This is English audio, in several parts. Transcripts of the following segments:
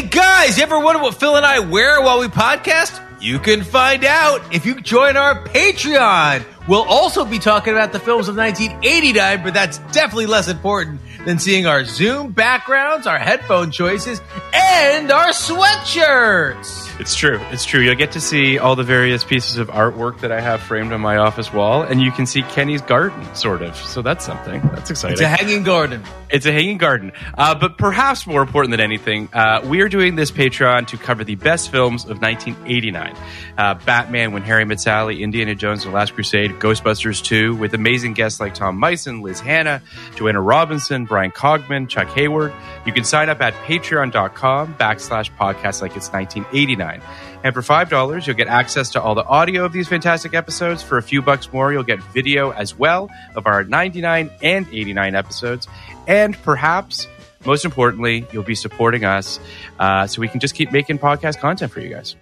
Hey guys, you ever wonder what Phil and I wear while we podcast? You can find out if you join our Patreon. We'll also be talking about the films of 1989, but that's definitely less important than seeing our Zoom backgrounds, our headphone choices, and our sweatshirts. It's true. It's true. You'll get to see all the various pieces of artwork that I have framed on my office wall, and you can see Kenny's garden, sort of. So that's something. That's exciting. It's a hanging garden. It's a hanging garden. Uh, but perhaps more important than anything, uh, we are doing this Patreon to cover the best films of 1989. Uh, Batman, When Harry Met Sally, Indiana Jones, The Last Crusade, Ghostbusters 2, with amazing guests like Tom Meissen, Liz Hanna, Joanna Robinson, Bryan Cogman, Chuck Hayward. You can sign up at patreon.com backslash podcast like it's 1989. And for $5, you'll get access to all the audio of these fantastic episodes. For a few bucks more, you'll get video as well of our 99 and 89 episodes. And perhaps, most importantly, you'll be supporting us uh, so we can just keep making podcast content for you guys.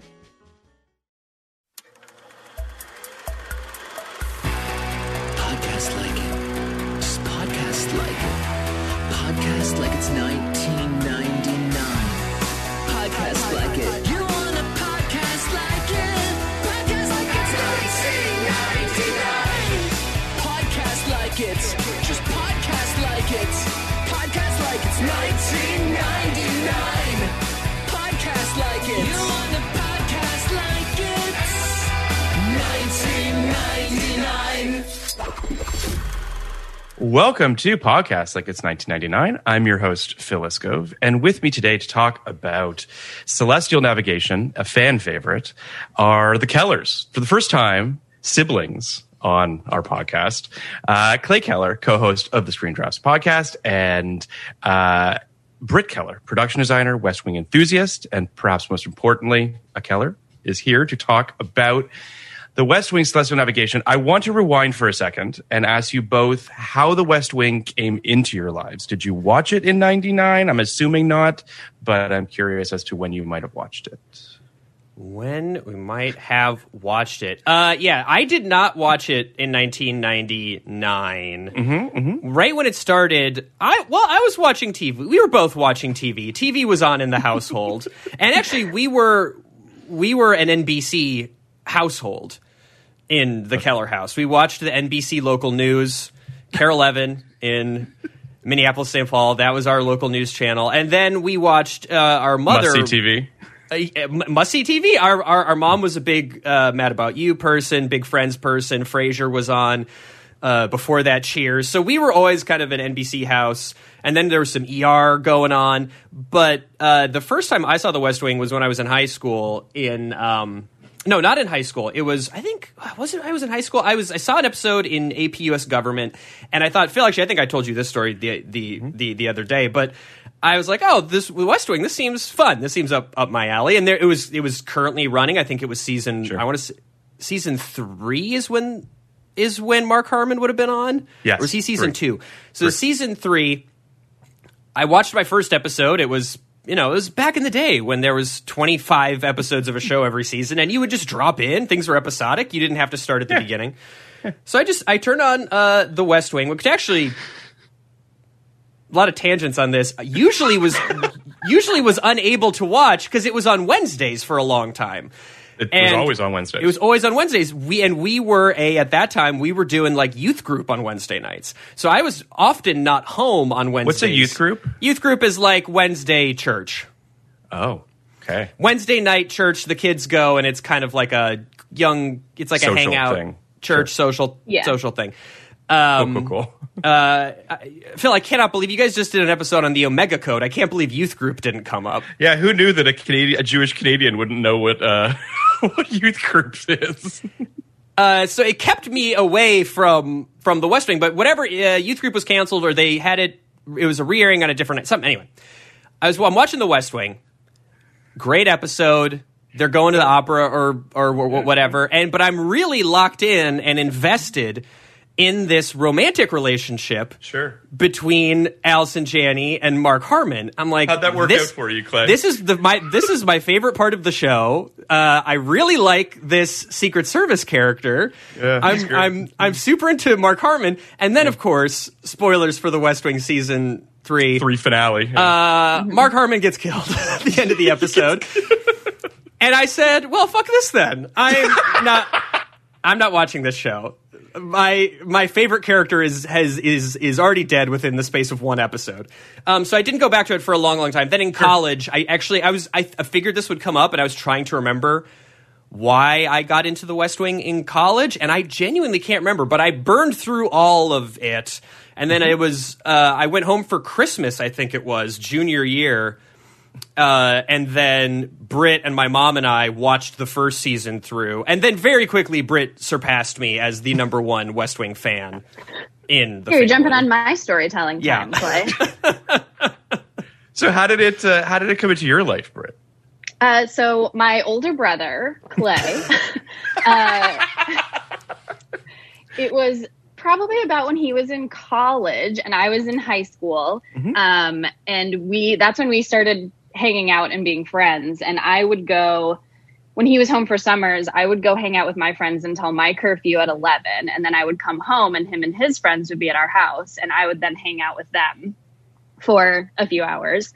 Welcome to Podcast Like It's 1999. I'm your host, Phil Iscove, and with me today to talk about Celestial Navigation, a fan favorite, are the Kellers. For the first time, siblings on our podcast. Uh, Clay Keller, co-host of the Screen Drafts podcast, and uh, Britt Keller, production designer, West Wing enthusiast, and perhaps most importantly, a Keller, is here to talk about the West Wing Celestial Navigation. I want to rewind for a second and ask you both how the West Wing came into your lives. Did you watch it in 99? I'm assuming not, but I'm curious as to when you might have watched it. When we might have watched it. Uh, yeah, I did not watch it in 1999. Mm-hmm, Right when it started, I well, I was watching TV. We were both watching TV. TV was on in the household, and actually, we were we were an NBC household in the Keller house. We watched the NBC local news, KARE 11 in Minneapolis, St. Paul. That was our local news channel, and then we watched uh, our mother Must see TV. uh, must see TV. Our, our our mom was a big uh, Mad About You person, big Friends person. Frasier was on uh, before that. Cheers. So we were always kind of an NBC house, and then there was some ER going on. But uh, the first time I saw The West Wing was when I was in high school. In um, no, not in high school. It was I think uh, was it I was in high school. I was I saw an episode in AP US Government, and I thought Phil. Actually, I think I told you this story the the the, the other day, but. I was like, oh, this West Wing. This seems fun. This seems up up my alley. And there it was. It was currently running. I think it was season. I want to. Season three is when is when Mark Harmon would have been on. Yes, or was he season three. two? So season three, I watched my first episode. It was you know it was back in the day when there was 25 episodes of a show every season, and you would just drop in. Things were episodic. You didn't have to start at the beginning. So I just I turned on uh, the West Wing, which actually a lot of tangents on this. Usually was usually was unable to watch because it was on Wednesdays for a long time. It was always on Wednesdays. It was always on Wednesdays. We and we were a at that time we were doing like youth group on Wednesday nights. So I was often not home on Wednesdays. What's a youth group? Youth group is like Wednesday church. oh, okay. Wednesday night church. The kids go and it's kind of like a young. It's like Social a hangout thing. church social Yeah. social thing. Um, cool, cool, cool. uh, Phil, I cannot believe you guys just did an episode on the Omega Code. I can't believe youth group didn't come up. Yeah, who knew that a Canadian, a Jewish Canadian, wouldn't know what uh, what youth groups is? Uh, so it kept me away from from the West Wing. But whatever uh, youth group was canceled, or they had it, it was a re-airing on a different night. Something anyway. I was I'm watching the West Wing. Great episode. They're going to the opera or or wh- whatever, and but I'm really locked in and invested in this romantic relationship Sure. between Allison Janney and Mark Harmon. I'm like, How'd that work this- out for you, Clay? This is the my this is my favorite part of the show. Uh, I really like this Secret Service character. Yeah, I'm. I'm I'm super into Mark Harmon, and then of course, spoilers for the West Wing season three. Three finale. Uh, Mark Harmon gets killed at the end of the episode, and I said, "Well, fuck this then. I'm not. I'm not watching this show." My my favorite character is has is is already dead within the space of one episode. Um, so I didn't go back to it for a long, long time. Then in college, I actually I was I, I figured this would come up, and I was trying to remember why I got into the West Wing in college, and I genuinely can't remember. But I burned through all of it, and then it was uh, I went home for Christmas. I think it was junior year, uh, and then Britt and my mom and I watched the first season through, and then very quickly Britt surpassed me as the number one West Wing fan in the. Here, you're jumping on my storytelling Yeah. time, Clay. so how did it uh, how did it come into your life, Britt? Uh, so my older brother Clay, uh, it was probably about when he was in college and I was in high school, um, and we that's when we started hanging out and being friends. And I would go when he was home for summers. I would go hang out with my friends until my curfew at eleven, and then I would come home, and him and his friends would be at our house, and I would then hang out with them for a few hours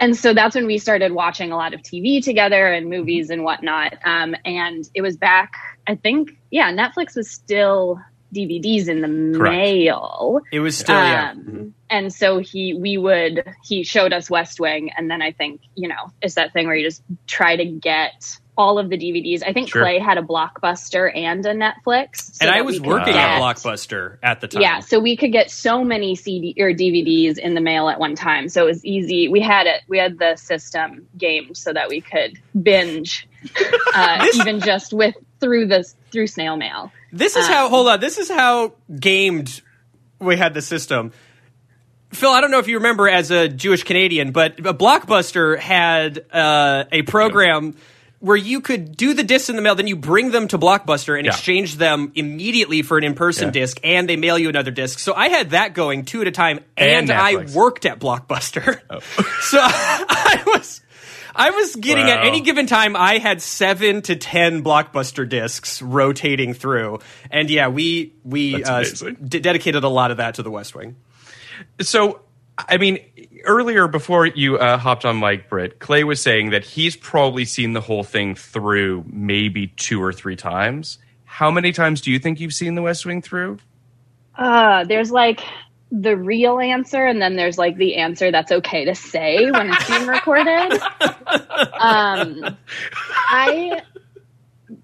and so that's when we started watching a lot of TV together and movies and whatnot. Um, and it was back, I think, yeah, Netflix was still DVDs in the Correct. mail. It was still yeah. Um, and so he, we would, he showed us West Wing, and then I think, you know, it's that thing where you just try to get all of the DVDs. I think Sure. Clay had a Blockbuster and a Netflix, so and I was working at Blockbuster at the time. yeah, so we could get so many CD or DVDs in the mail at one time. So it was easy. We had it. We had the system games so that we could binge, uh, even just with through the through snail mail. This is how. Hold on. This is how gamed we had the system. Phil, I don't know if you remember as a Jewish Canadian, but a Blockbuster had uh, a program where you could do the discs in the mail, then you bring them to Blockbuster and Yeah. exchange them immediately for an in-person Yeah. disc, and they mail you another disc. So I had that going two at a time, and, And I worked at Blockbuster. so I was. I was getting at any given time, I had seven to ten blockbuster discs rotating through, and yeah, we we uh, d- dedicated a lot of that to the West Wing. So, I mean, earlier before you uh, hopped on mic Britt, Clay was saying that he's probably seen the whole thing through maybe two or three times. How many times do you think you've seen The West Wing through? Uh, there's like the real answer, and then there's like the answer that's okay to say when it's being recorded. um, I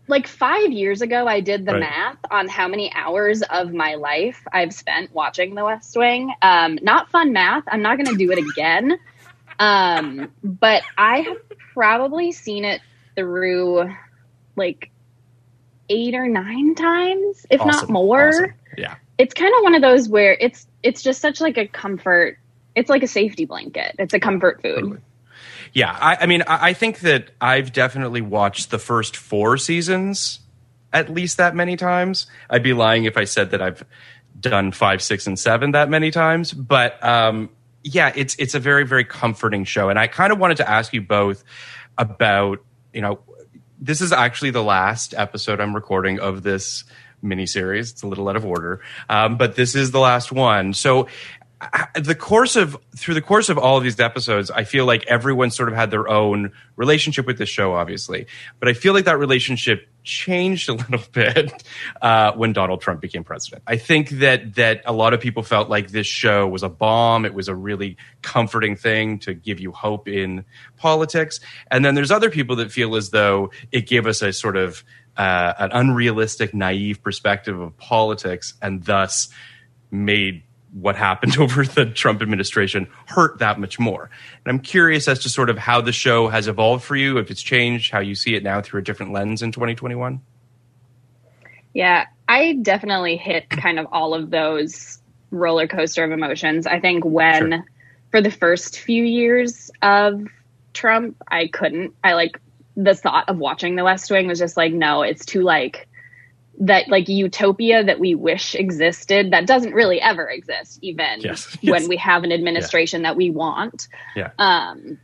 like five years ago, I did the Right. math on how many hours of my life I've spent watching The West Wing. Um, not fun math. I'm not going to do it again. Um, but I have probably seen it through like eight or nine times, if not more Awesome. Yeah. It's kind of one of those where it's it's just such like a comfort it's like a safety blanket it's a comfort food Totally. Yeah, I, I mean, I, I think that I've definitely watched the first four seasons at least that many times. I'd be lying if I said that I've done five, six, and seven that many times. But um, yeah, it's it's a very very comforting show, and I kind of wanted to ask you both about you know this is actually the last episode I'm recording of this miniseries. It's a little out of order, um, but this is the last one. So the course of through the course of all of these episodes, I feel like everyone sort of had their own relationship with this show, obviously, but I feel like that relationship changed a little bit uh, when Donald Trump became president. I think that that a lot of people felt like this show was a bomb. It was a really comforting thing to give you hope in politics, and then there's other people that feel as though it gave us a sort of uh, an unrealistic, naive perspective of politics, and thus made what happened over the Trump administration hurt that much more. And I'm curious as to sort of how the show has evolved for you, if it's changed, how you see it now through a different lens in 2021. Yeah, I definitely hit kind of all of those roller coaster of emotions. I think when sure. for the first few years of Trump, I couldn't. I like the thought of watching The West Wing was just like, no, it's too like that like utopia that we wish existed that doesn't really ever exist even yes. when yes. we have an administration yeah. that we want yeah um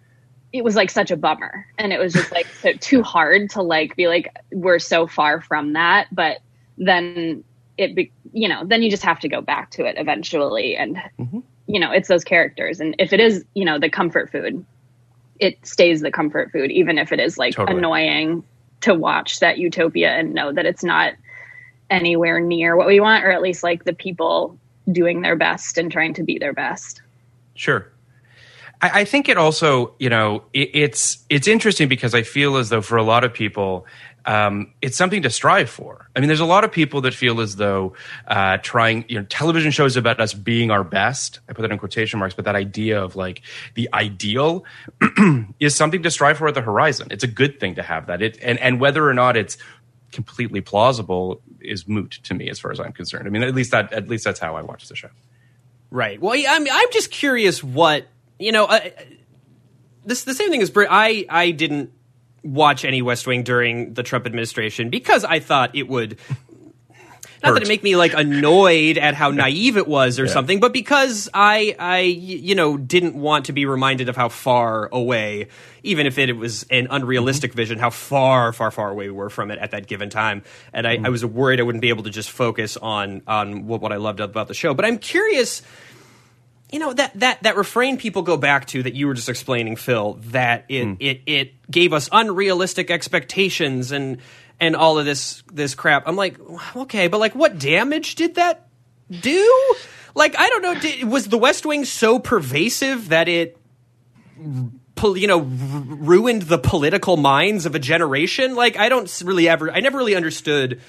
it was like such a bummer and it was just like so, too hard to like be like we're so far from that but then it be, you know then you just have to go back to it eventually and mm-hmm. you know it's those characters and if it is you know the comfort food it stays the comfort food even if it is like totally. annoying to watch that utopia and know that it's not anywhere near what we want, or at least like the people doing their best and trying to be their best. Sure. I, I think it also, you know, it, it's it's interesting because I feel as though for a lot of people, um, it's something to strive for. I mean, there's a lot of people that feel as though uh, trying, you know, television shows about us being our best. I put that in quotation marks, but that idea of like the ideal is something to strive for at the horizon. It's a good thing to have that. It and and whether or not it's completely plausible is moot to me as far as I'm concerned. I mean, at least that at least that's how I watch the show. Right. Well, I'm I'm just curious what you know. Uh, this the same thing as Britt. I I didn't watch any West Wing during the Trump administration because I thought it would not that it make me like annoyed at how naive it was or yeah. something, but because I, I, you know, didn't want to be reminded of how far away, even if it was an unrealistic mm-hmm. vision, how far, far, far away we were from it at that given time. And I, mm-hmm. I was worried I wouldn't be able to just focus on on what, what I loved about the show. But I'm curious you know that that that refrain people go back to that you were just explaining phil that it mm. it it gave us unrealistic expectations and and all of this this crap. I'm like, okay, but like, what damage did that do? Like, I don't know. Did, was the West Wing so pervasive that it, you know, ruined the political minds of a generation? Like, I don't really ever. I never really understood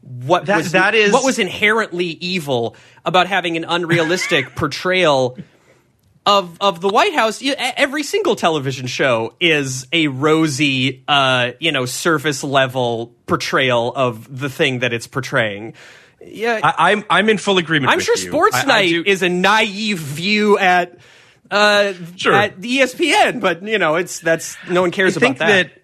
what that, was that is what was inherently evil about having an unrealistic portrayal of of the White House, every single television show is a rosy, uh, you know, surface level portrayal of the thing that it's portraying. Yeah, I, am I'm, I'm in full agreement. I'm sure you. Sports I, Night I is a naive view at uh, sure. at ESPN, but you know, it's that's no one cares about that. that.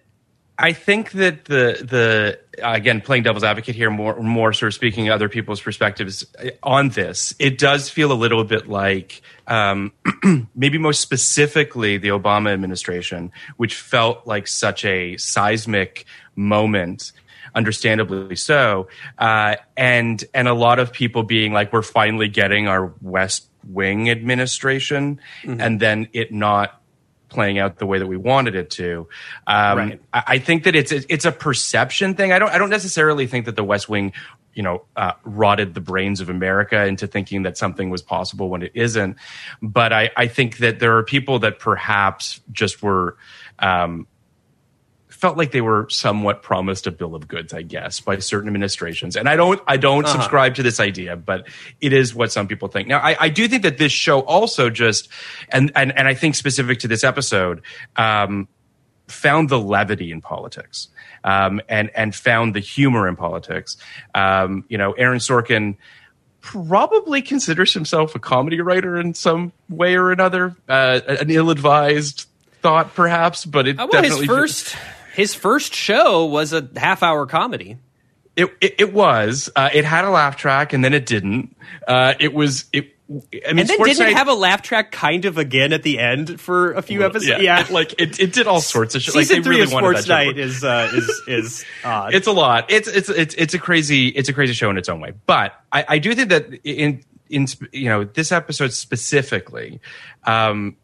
I think that the the again playing devil's advocate here, more more sort of speaking other people's perspectives on this, it does feel a little bit like um, maybe most specifically the Obama administration, which felt like such a seismic moment understandably so uh, and and a lot of people being like we're finally getting our west wing administration mm-hmm. and then it not playing out the way that we wanted it to. Um, right. I, I, think that it's it's a perception thing. I don't I don't necessarily think that the West Wing, you know, uh, rotted the brains of America into thinking that something was possible when it isn't. But I, I think that there are people that perhaps just were. Um, felt like they were somewhat promised a bill of goods, I guess, by certain administrations. And I don't, I don't uh-huh. subscribe to this idea, but it is what some people think. Now, I, I do think that this show also just, and and and I think specific to this episode, um, found the levity in politics, um, and and found the humor in politics. Um, you know, Aaron Sorkin probably considers himself a comedy writer in some way or another, uh, an ill-advised thought, perhaps, but it uh, well, definitely his first his first show was a half hour comedy. It it, it was. Uh, it had a laugh track, and then it didn't. Uh, it was it. I mean, and then didn't have a laugh track kind of again at the end for a few episodes. Yeah, Yeah, like it, it did all sorts of shit. Like, season they three really of Sports that show to Night is uh, is is odd. it's a lot. It's it's it's it's a crazy it's a crazy show in its own way. But I, I do think that in in you know this episode specifically, um,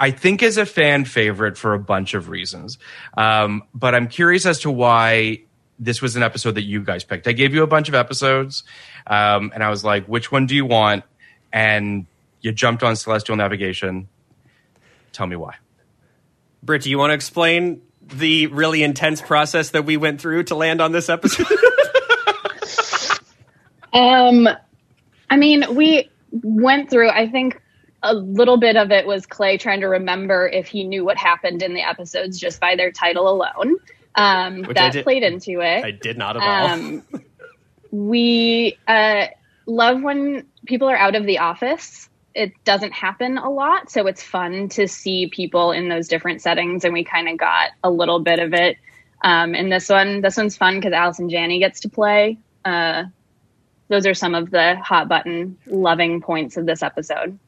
I think is a fan favorite for a bunch of reasons. Um, but I'm curious as to why this was an episode that you guys picked. I gave you a bunch of episodes, um, and I was like, which one do you want? And you jumped on Celestial Navigation. Tell me why. Britt, do you want to explain the really intense process that we went through to land on this episode? Um, I mean, we went through. I think a little bit of it was Clay trying to remember if he knew what happened in the episodes just by their title alone. Um, that did- played into it. I did not at all. Um, we uh, love when people are out of the office. It doesn't happen a lot, so it's fun to see people in those different settings, and we kind of got a little bit of it. Um, and this one, this one's fun because Allison Janney gets to play. Uh, those are some of the hot button loving points of this episode.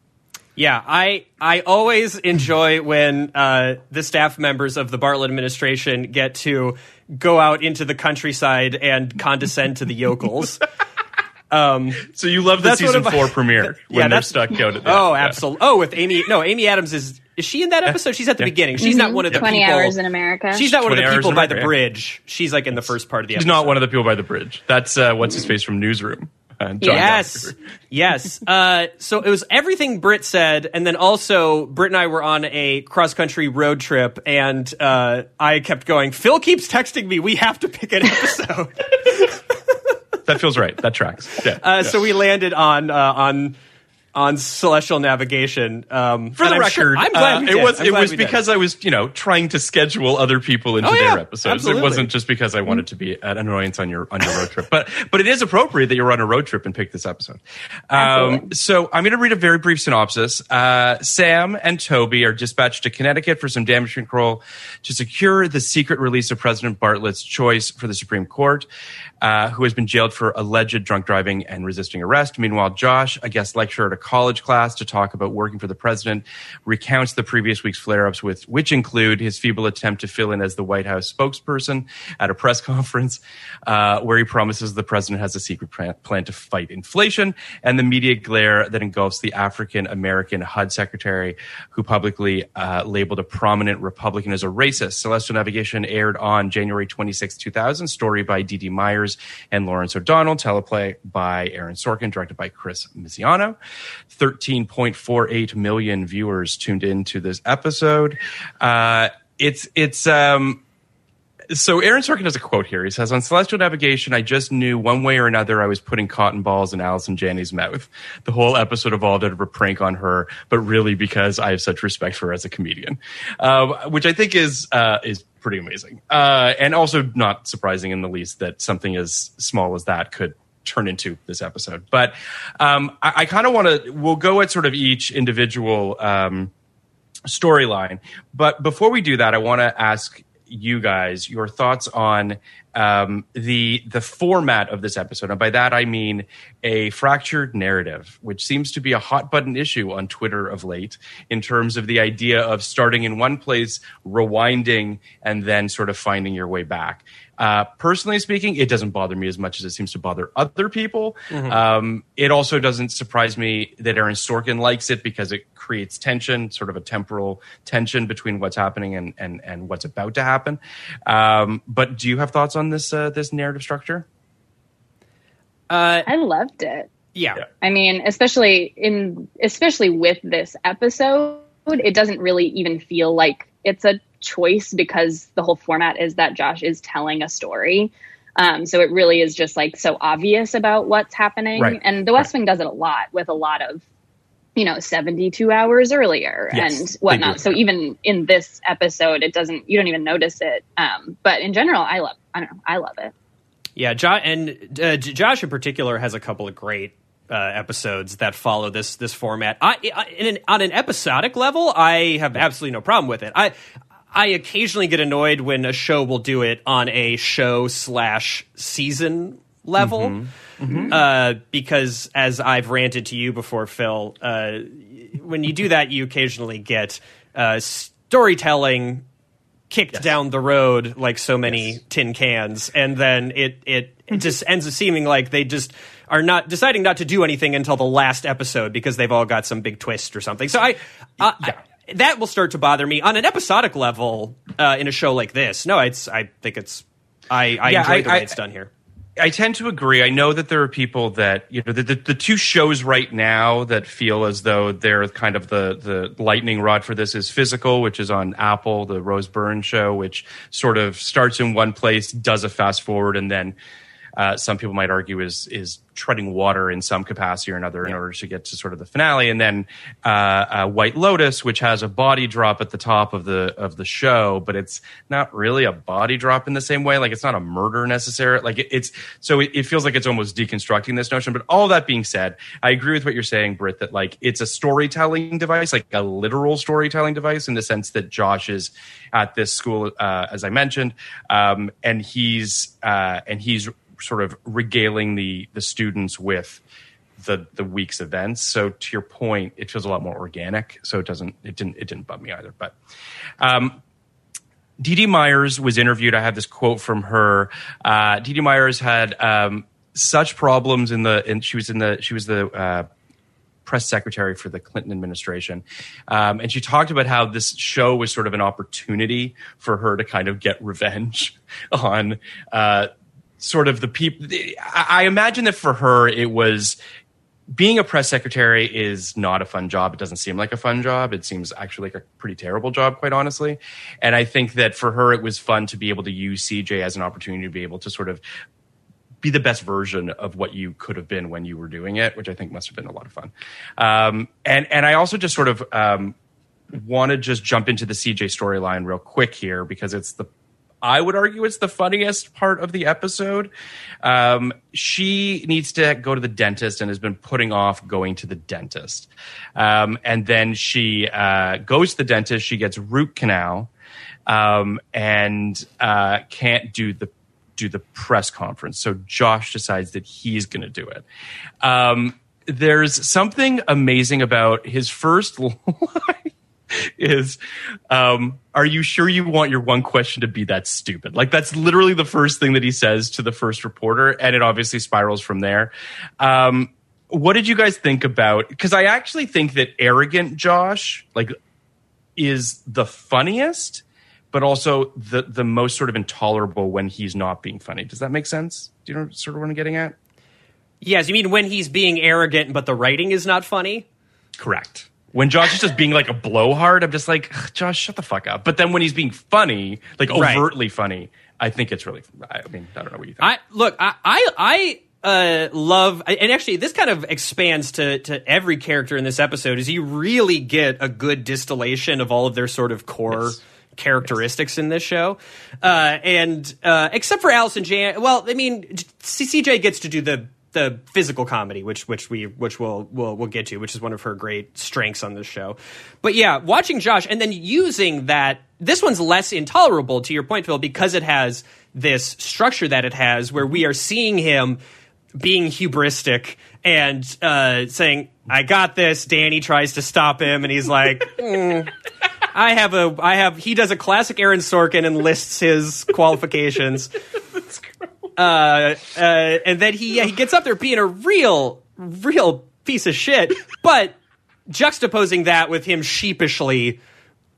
Yeah, I I always enjoy when uh, the staff members of the Bartlet administration get to go out into the countryside and condescend to the yokels. um, So you love the season of my- four premiere when yeah, they're stuck out at the oh, yeah. absolutely. Oh, with Amy. No, Amy Adams is is she in that episode? She's at the Yeah. beginning. She's not one of the 20 people. hours in America. She's not one of the people in by the America, yeah. bridge. She's like in the first part of the He's episode. not one of the people by the bridge. That's uh, what's his face from Newsroom. Uh, yes, yes. Uh, so it was everything Britt said, and then also Britt and I were on a cross country road trip, and uh, I kept going. Phil keeps texting me. We have to pick an episode. That feels right. That tracks. Yeah. Uh, So we landed on uh, on on celestial navigation. Um, For the I'm record, sure- I'm glad uh, we it was I'm it was did. because I was you know trying to schedule other people into Oh, yeah. their episodes. Absolutely. It wasn't just because I wanted to be an annoyance on your on your road trip. But but it is appropriate that you're on a road trip and pick this episode. Um, so I'm going to read a very brief synopsis. Uh, Sam and Toby are dispatched to Connecticut for some damage control to secure the secret release of President Bartlet's choice for the Supreme Court, uh, who has been jailed for alleged drunk driving and resisting arrest. Meanwhile, Josh, a guest lecturer at a college class to talk about working for the president, recounts the previous week's flare-ups, with which include his feeble attempt to fill in as the White House spokesperson at a press conference, uh, where he promises the president has a secret plan, to fight inflation, and the media glare that engulfs the African American HUD secretary, who publicly uh, labeled a prominent Republican as a racist. Celestial Navigation aired on January 26, 2000. Story by Dee Dee And Lawrence O'Donnell. Teleplay by Aaron Sorkin. Directed by Chris Misiano. 13.48 million viewers tuned into this episode. Uh, it's it's um, so Aaron Sorkin has a quote here. He says, "On celestial navigation, I just knew one way or another I was putting cotton balls in Allison Janney's mouth. The whole episode evolved out of a prank on her, but really because I have such respect for her as a comedian, um, which I think is uh, is pretty amazing, uh, and also not surprising in the least that something as small as that could." turn into this episode but um, i, I kind of want to we'll go at sort of each individual um, storyline. But before we do that, I want to ask you guys your thoughts on um, the the format of this episode, and by that I mean a fractured narrative, which seems to be a hot button issue on Twitter of late, in terms of the idea of starting in one place, rewinding, and then sort of finding your way back. Uh, personally speaking, it doesn't bother me as much as it seems to bother other people. Um, it also doesn't surprise me that Aaron Sorkin likes it because it creates tension, sort of a temporal tension between what's happening and and, and what's about to happen. Um, but do you have thoughts on this uh, this narrative structure? Uh, I loved it. yeah. Yeah. I mean, especially in especially with this episode, it doesn't really even feel like it's a choice because the whole format is that Josh is telling a story. Um, so it really is just like so obvious about what's happening. Right. And the West Wing does it a lot with a lot of, you know, 72 hours earlier Yes, and whatnot. So even in this episode, it doesn't, you don't even notice it. Um, but in general, I love, I don't know, I love it. Yeah, jo- and uh, Josh in particular has a couple of great uh, episodes that follow this this format. I, I in an, on an episodic level, I have absolutely no problem with it. I I occasionally get annoyed when a show will do it on a show slash season level. Uh, because as I've ranted to you before, Phil, uh, when you do that, you occasionally get uh, storytelling kicked down the road like so many tin cans, and then it it, it just ends up seeming like they just are not deciding not to do anything until the last episode because they've all got some big twist or something. So I, I, I that will start to bother me on an episodic level uh, in a show like this. No, it's I think it's I, I Yeah, enjoy I- the way I- it's done here. I tend to agree. I know that there are people that you know the, the, the two shows right now that feel as though they're kind of the the lightning rod for this is physical, which is on Apple, the Rose Byrne show, which sort of starts in one place, does a fast forward, and then uh, some people might argue is is treading water in some capacity or another in order to get to sort of the finale, and then uh, uh, White Lotus, which has a body drop at the top of the of the show, but it's not really a body drop in the same way. Like it's not a murder necessarily. Like it, it's so it, it feels like it's almost deconstructing this notion. But all that being said, I agree with what you're saying, Britt. That like it's a storytelling device, like a literal storytelling device, in the sense that Josh is at this school, uh, as I mentioned, um, and he's uh, and he's sort of regaling the the students with the the week's events. So to your point, it feels a lot more organic. So it doesn't it didn't it didn't bug me either. But um, Dee Dee Myers was interviewed. I have this quote from her. Uh, Dee Dee Myers had um, such problems in the and she was in the she was the uh, press secretary for the Clinton administration. Um, and she talked about how this show was sort of an opportunity for her to kind of get revenge on uh, sort of the people. I, imagine that for her, it was being a press secretary is not a fun job. It doesn't seem like a fun job. It seems actually like a pretty terrible job, quite honestly. And I think that for her, it was fun to be able to use CJ as an opportunity to be able to sort of be the best version of what you could have been when you were doing it, which I think must have been a lot of fun. Um, and and I also just sort of um, want to just jump into the CJ storyline real quick here because it's the I would argue it's the funniest part of the episode. Um, she needs to go to the dentist and has been putting off going to the dentist. Um, and then she uh, goes to the dentist. She gets root canal um, and uh, can't do the do the press conference. So Josh decides that he's going to do it. Um, there's something amazing about his first line is um, are you sure you want your one question to be that stupid? Like that's literally the first thing that he says to the first reporter and it obviously spirals from there. Um, what did you guys think about because i actually think that arrogant josh like is the funniest but also the the most sort of intolerable when he's not being funny. Does that make sense? Do you know sort of what i'm getting at? Yes, you mean when he's being arrogant, but the writing is not funny? Correct. When Josh is just being like a blowhard, I'm just like, Josh, shut the fuck up. But then when he's being funny, like Right. overtly funny, I think it's really. I mean, I don't know what you think. I look, I I, I uh, love, and actually, this kind of expands to to every character in this episode. Is you really get a good distillation of all of their sort of core. Yes. Characteristics in this show, uh, and uh, except for Allison Jan, well, I mean, CJ gets to do the the physical comedy, which which we which we'll we'll we'll get to, which is one of her great strengths on this show. But yeah, watching Josh and then using that, this one's less intolerable to your point, Phil, because it has this structure that it has, where we are seeing him being hubristic and uh, saying, "I got this." Danny tries to stop him, and he's like. "Mm, I have a, I have. He does a classic Aaron Sorkin and lists his qualifications uh, uh, and then he yeah, he gets up there being a real real piece of shit, but juxtaposing that with him sheepishly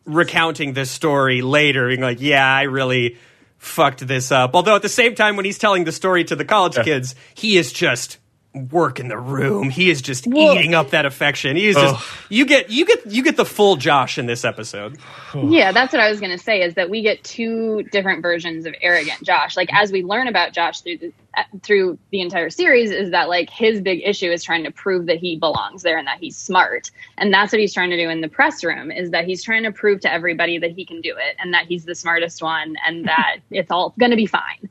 recounting this story later, being like, "Yeah, I really fucked this up." Although at the same time, when he's telling the story to the college kids, he is just working the room. He is just eating up that affection. He is just you get you get you get the full Josh in this episode. Yeah, that's what I was going to say is that we get two different versions of arrogant Josh. Like as we learn about Josh through the uh, through the entire series is that like his big issue is trying to prove that he belongs there and that he's smart. And that's what he's trying to do in the press room is that he's trying to prove to everybody that he can do it and that he's the smartest one and that it's all going to be fine.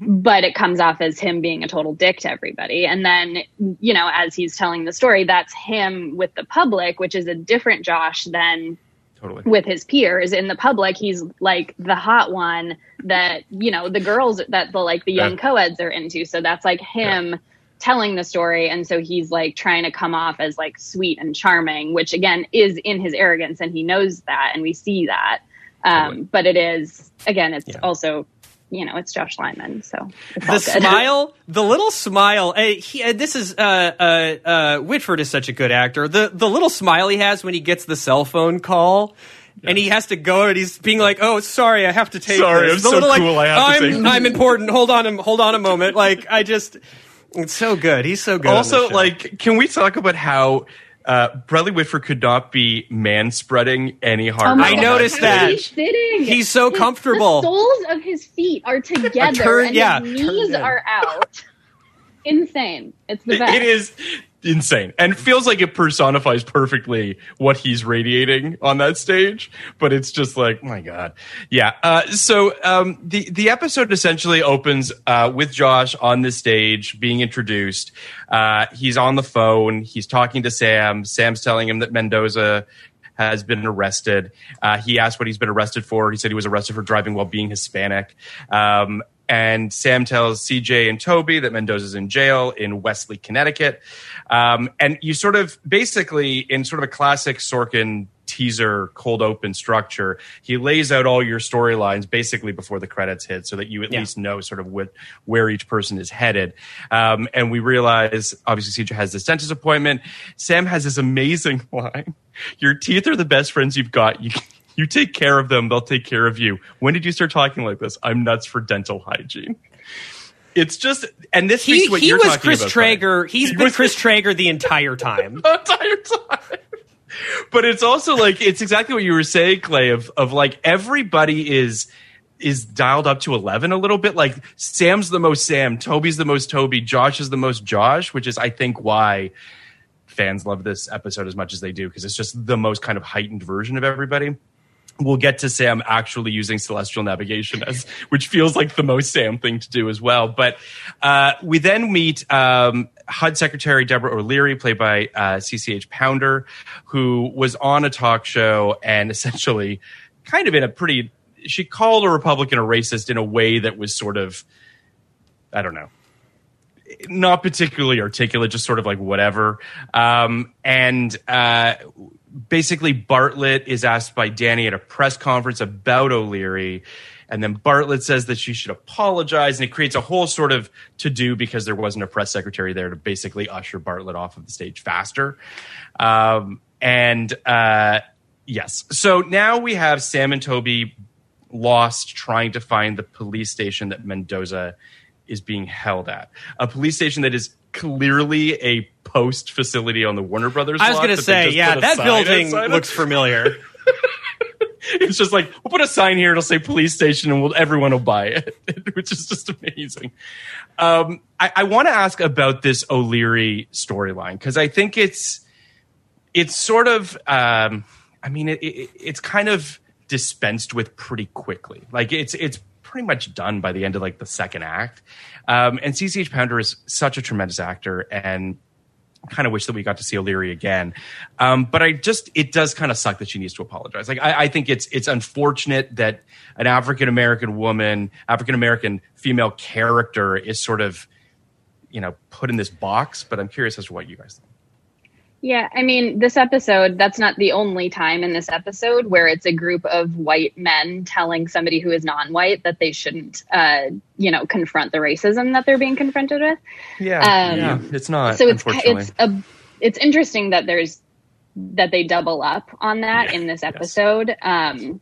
But it comes off as him being a total dick to everybody. And then, you know, as he's telling the story, that's him with the public, which is a different Josh than Totally. with his peers in the public he's like the hot one that you know the girls that the like the young Yeah. co-eds are into so that's like him telling the story and so he's like trying to come off as like sweet and charming which again is in his arrogance and he knows that and we see that um Totally. but it is again it's Yeah. also you know it's josh lyman so it's all the good. smile, the little smile. Uh, he, uh, this is uh, uh, uh, Whitford is such a good actor. The the little smile he has when he gets the cell phone call. And he has to go, and he's being like, "Oh, sorry, I have to take Sorry, this." I'm The so little, like, cool, I have to I'm, take this. I'm important. Hold on, a, hold on a moment. Like, I just, it's so good. He's so good. also, like, can we talk about how uh, Bradley Whitford could not be man spreading any harder? Oh I God, noticed that. he sitting. He's so His- comfortable. The soles of his feet are together, turned- and yeah, his knees are out. Insane! It's the best. It is insane and feels like it personifies perfectly what he's radiating on that stage but it's just like my god yeah uh, so um, the the episode essentially opens uh, with josh on the stage being introduced uh, he's on the phone he's talking to sam sam's telling him that mendoza has been arrested. Uh, he asked what he's been arrested for. He said he was arrested for driving while being Hispanic. Um, and Sam tells CJ and Toby that Mendoza's in jail in Wesley, Connecticut. Um, and you sort of basically, in sort of a classic Sorkin teaser cold open structure, he lays out all your storylines basically before the credits hit so that you at Yeah. least know sort of what, where each person is headed. Um, and we realize, obviously, CJ has this dentist appointment. Sam has this amazing line. Your teeth are the best friends you've got. You, you take care of them, they'll take care of you. When did you start talking like this? I'm nuts for dental hygiene. It's just, and this he, what he you're was Chris about, Traeger. Brian. He's He been was- Chris Traeger the entire time. the entire time. But it's also like it's exactly what you were saying, Clay. Of of like everybody is is dialed up to eleven a little bit. Like Sam's the most Sam, Toby's the most Toby, Josh is the most Josh, which is I think why fans love this episode as much as they do because it's just the most kind of heightened version of everybody. We'll get to Sam actually using celestial navigation as, which feels like the most Sam thing to do as well. But uh, we then meet um, HUD Secretary Deborah O'Leary, played by uh, CCH Pounder, who was on a talk show and essentially, kind of in a pretty, she called a Republican a racist in a way that was sort of, I don't know, not particularly articulate, just sort of like whatever. Um, and uh, basically, Bartlet is asked by Danny at a press conference about O'Leary. And then Bartlet says that she should apologize, and it creates a whole sort of to do because there wasn't a press secretary there to basically usher Bartlet off of the stage faster. Um, and uh, yes, so now we have Sam and Toby lost trying to find the police station that Mendoza is being held at. A police station that is clearly a post facility on the Warner Brothers. I was going to say, yeah, that building looks familiar. It's just like we'll put a sign here. It'll say police station, and we'll, everyone will buy it, which is just amazing. Um, I, I want to ask about this O'Leary storyline because I think it's it's sort of um, I mean it, it, it's kind of dispensed with pretty quickly. Like it's it's pretty much done by the end of like the second act. Um, and CCH Pounder is such a tremendous actor and kind of wish that we got to see O'Leary again. Um, but I just it does kind of suck that she needs to apologize. Like I, I think it's it's unfortunate that an African American woman, African American female character is sort of you know put in this box. But I'm curious as to what you guys think. Yeah, I mean, this episode, that's not the only time in this episode where it's a group of white men telling somebody who is non white that they shouldn't, uh, you know, confront the racism that they're being confronted with. Yeah, Um, yeah, it's not. so it's it's a it's interesting that there's that they double up on that Yeah, in this yes. episode um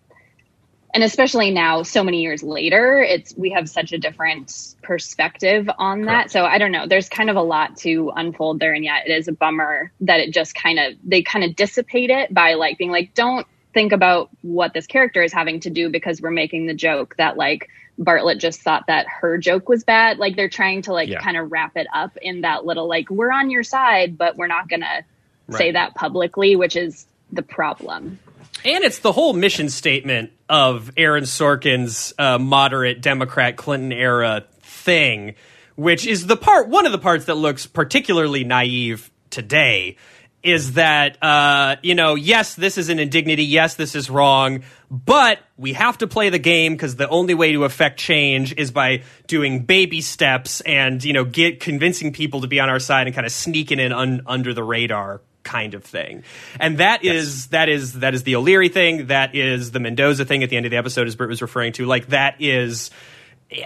and especially now so many years later it's we have such a different perspective on that Correct. so i don't know there's kind of a lot to unfold there and yet it is a bummer that it just kind of they kind of dissipate it by like being like don't think about what this character is having to do because we're making the joke that like Bartlet just thought that her joke was bad. Like they're trying to like Yeah. kind of wrap it up in that little like we're on your side, but we're not gonna say that publicly, which is the problem. And it's the whole mission statement of Aaron Sorkin's uh, moderate Democrat Clinton era thing, which is the part, one of the parts that looks particularly naive today. is that uh, you know, yes, this is an indignity, yes, this is wrong, but we have to play the game because the only way to affect change is by doing baby steps and you know, get convincing people to be on our side and kind of sneaking in un- under the radar kind of thing. And that is that is that is the O'Leary thing. That is the Mendoza thing at the end of the episode, as Britt was referring to. Like that is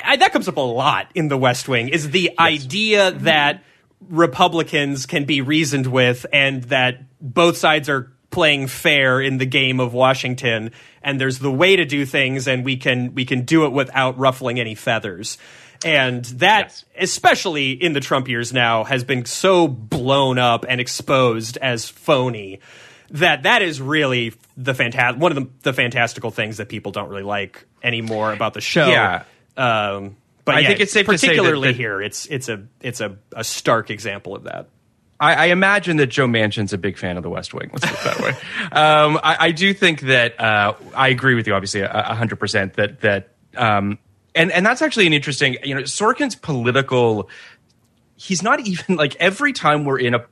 I, that comes up a lot in the West Wing. Is the idea that Republicans can be reasoned with and that both sides are playing fair in the game of Washington and there's the way to do things and we can we can do it without ruffling any feathers. And that, Yes. especially in the Trump years now, has been so blown up and exposed as phony that that is really the fantastic one of the, the fantastical things that people don't really like anymore about the show. Yeah. Um, but I yeah, think it's safe to say that- particularly that- here, it's it's a it's a, a stark example of that. I, I imagine that Joe Manchin's a big fan of The West Wing. Let's put it that way. Um, I, I do think that uh, I agree with you, obviously, hundred percent. That that um, and and that's actually an interesting. You know, Sorkin's political. He's not even like every time we're in a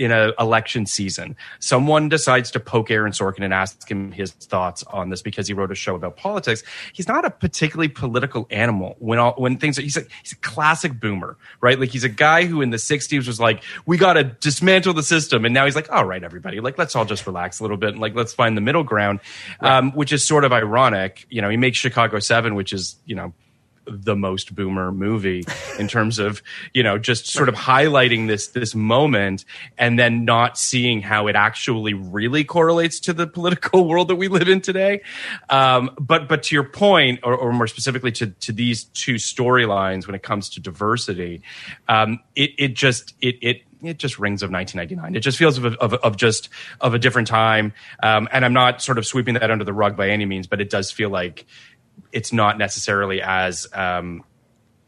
in a election season, someone decides to poke Aaron Sorkin and ask him his thoughts on this because he wrote a show about politics. He's not a particularly political animal when all, when things are, he's a, he's a classic boomer, right? Like he's a guy who in the 60s was like, we got to dismantle the system. And now he's like, all right, everybody, like, let's all just relax a little bit and like, let's find the middle ground, um, which is sort of ironic. You know, he makes Chicago 7, which is, you know, the most boomer movie in terms of you know just sort of highlighting this this moment and then not seeing how it actually really correlates to the political world that we live in today um, but but to your point or, or more specifically to to these two storylines when it comes to diversity um, it it just it it it just rings of 1999. It just feels of, of, of just of a different time. Um, and I'm not sort of sweeping that under the rug by any means, but it does feel like it's not necessarily as um,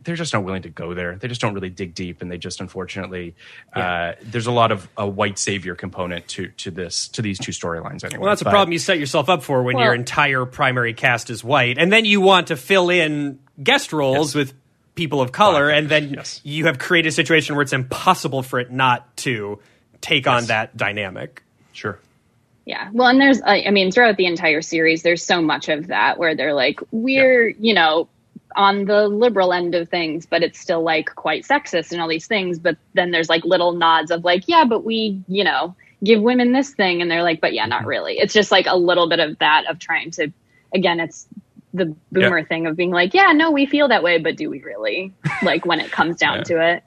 they're just not willing to go there. They just don't really dig deep, and they just unfortunately uh, there's a lot of a white savior component to to this to these two storylines. Anyway, Well, that's a problem you set yourself up for when your entire primary cast is white, and then you want to fill in guest roles Yes. with people of color, Black and then yes. you have created a situation where it's impossible for it not to take on that dynamic. Sure. Yeah. Well, and there's, I mean, throughout the entire series, there's so much of that where they're like, we're, you know, on the liberal end of things, but it's still like quite sexist and all these things. But then there's like little nods of like, yeah, but we, you know, give women this thing. And they're like, but yeah, not mm-hmm. really. It's just like a little bit of that of trying to, again, it's the boomer Yeah. thing of being like, yeah, no, we feel that way, but do we really? like when it comes down Yeah. to it.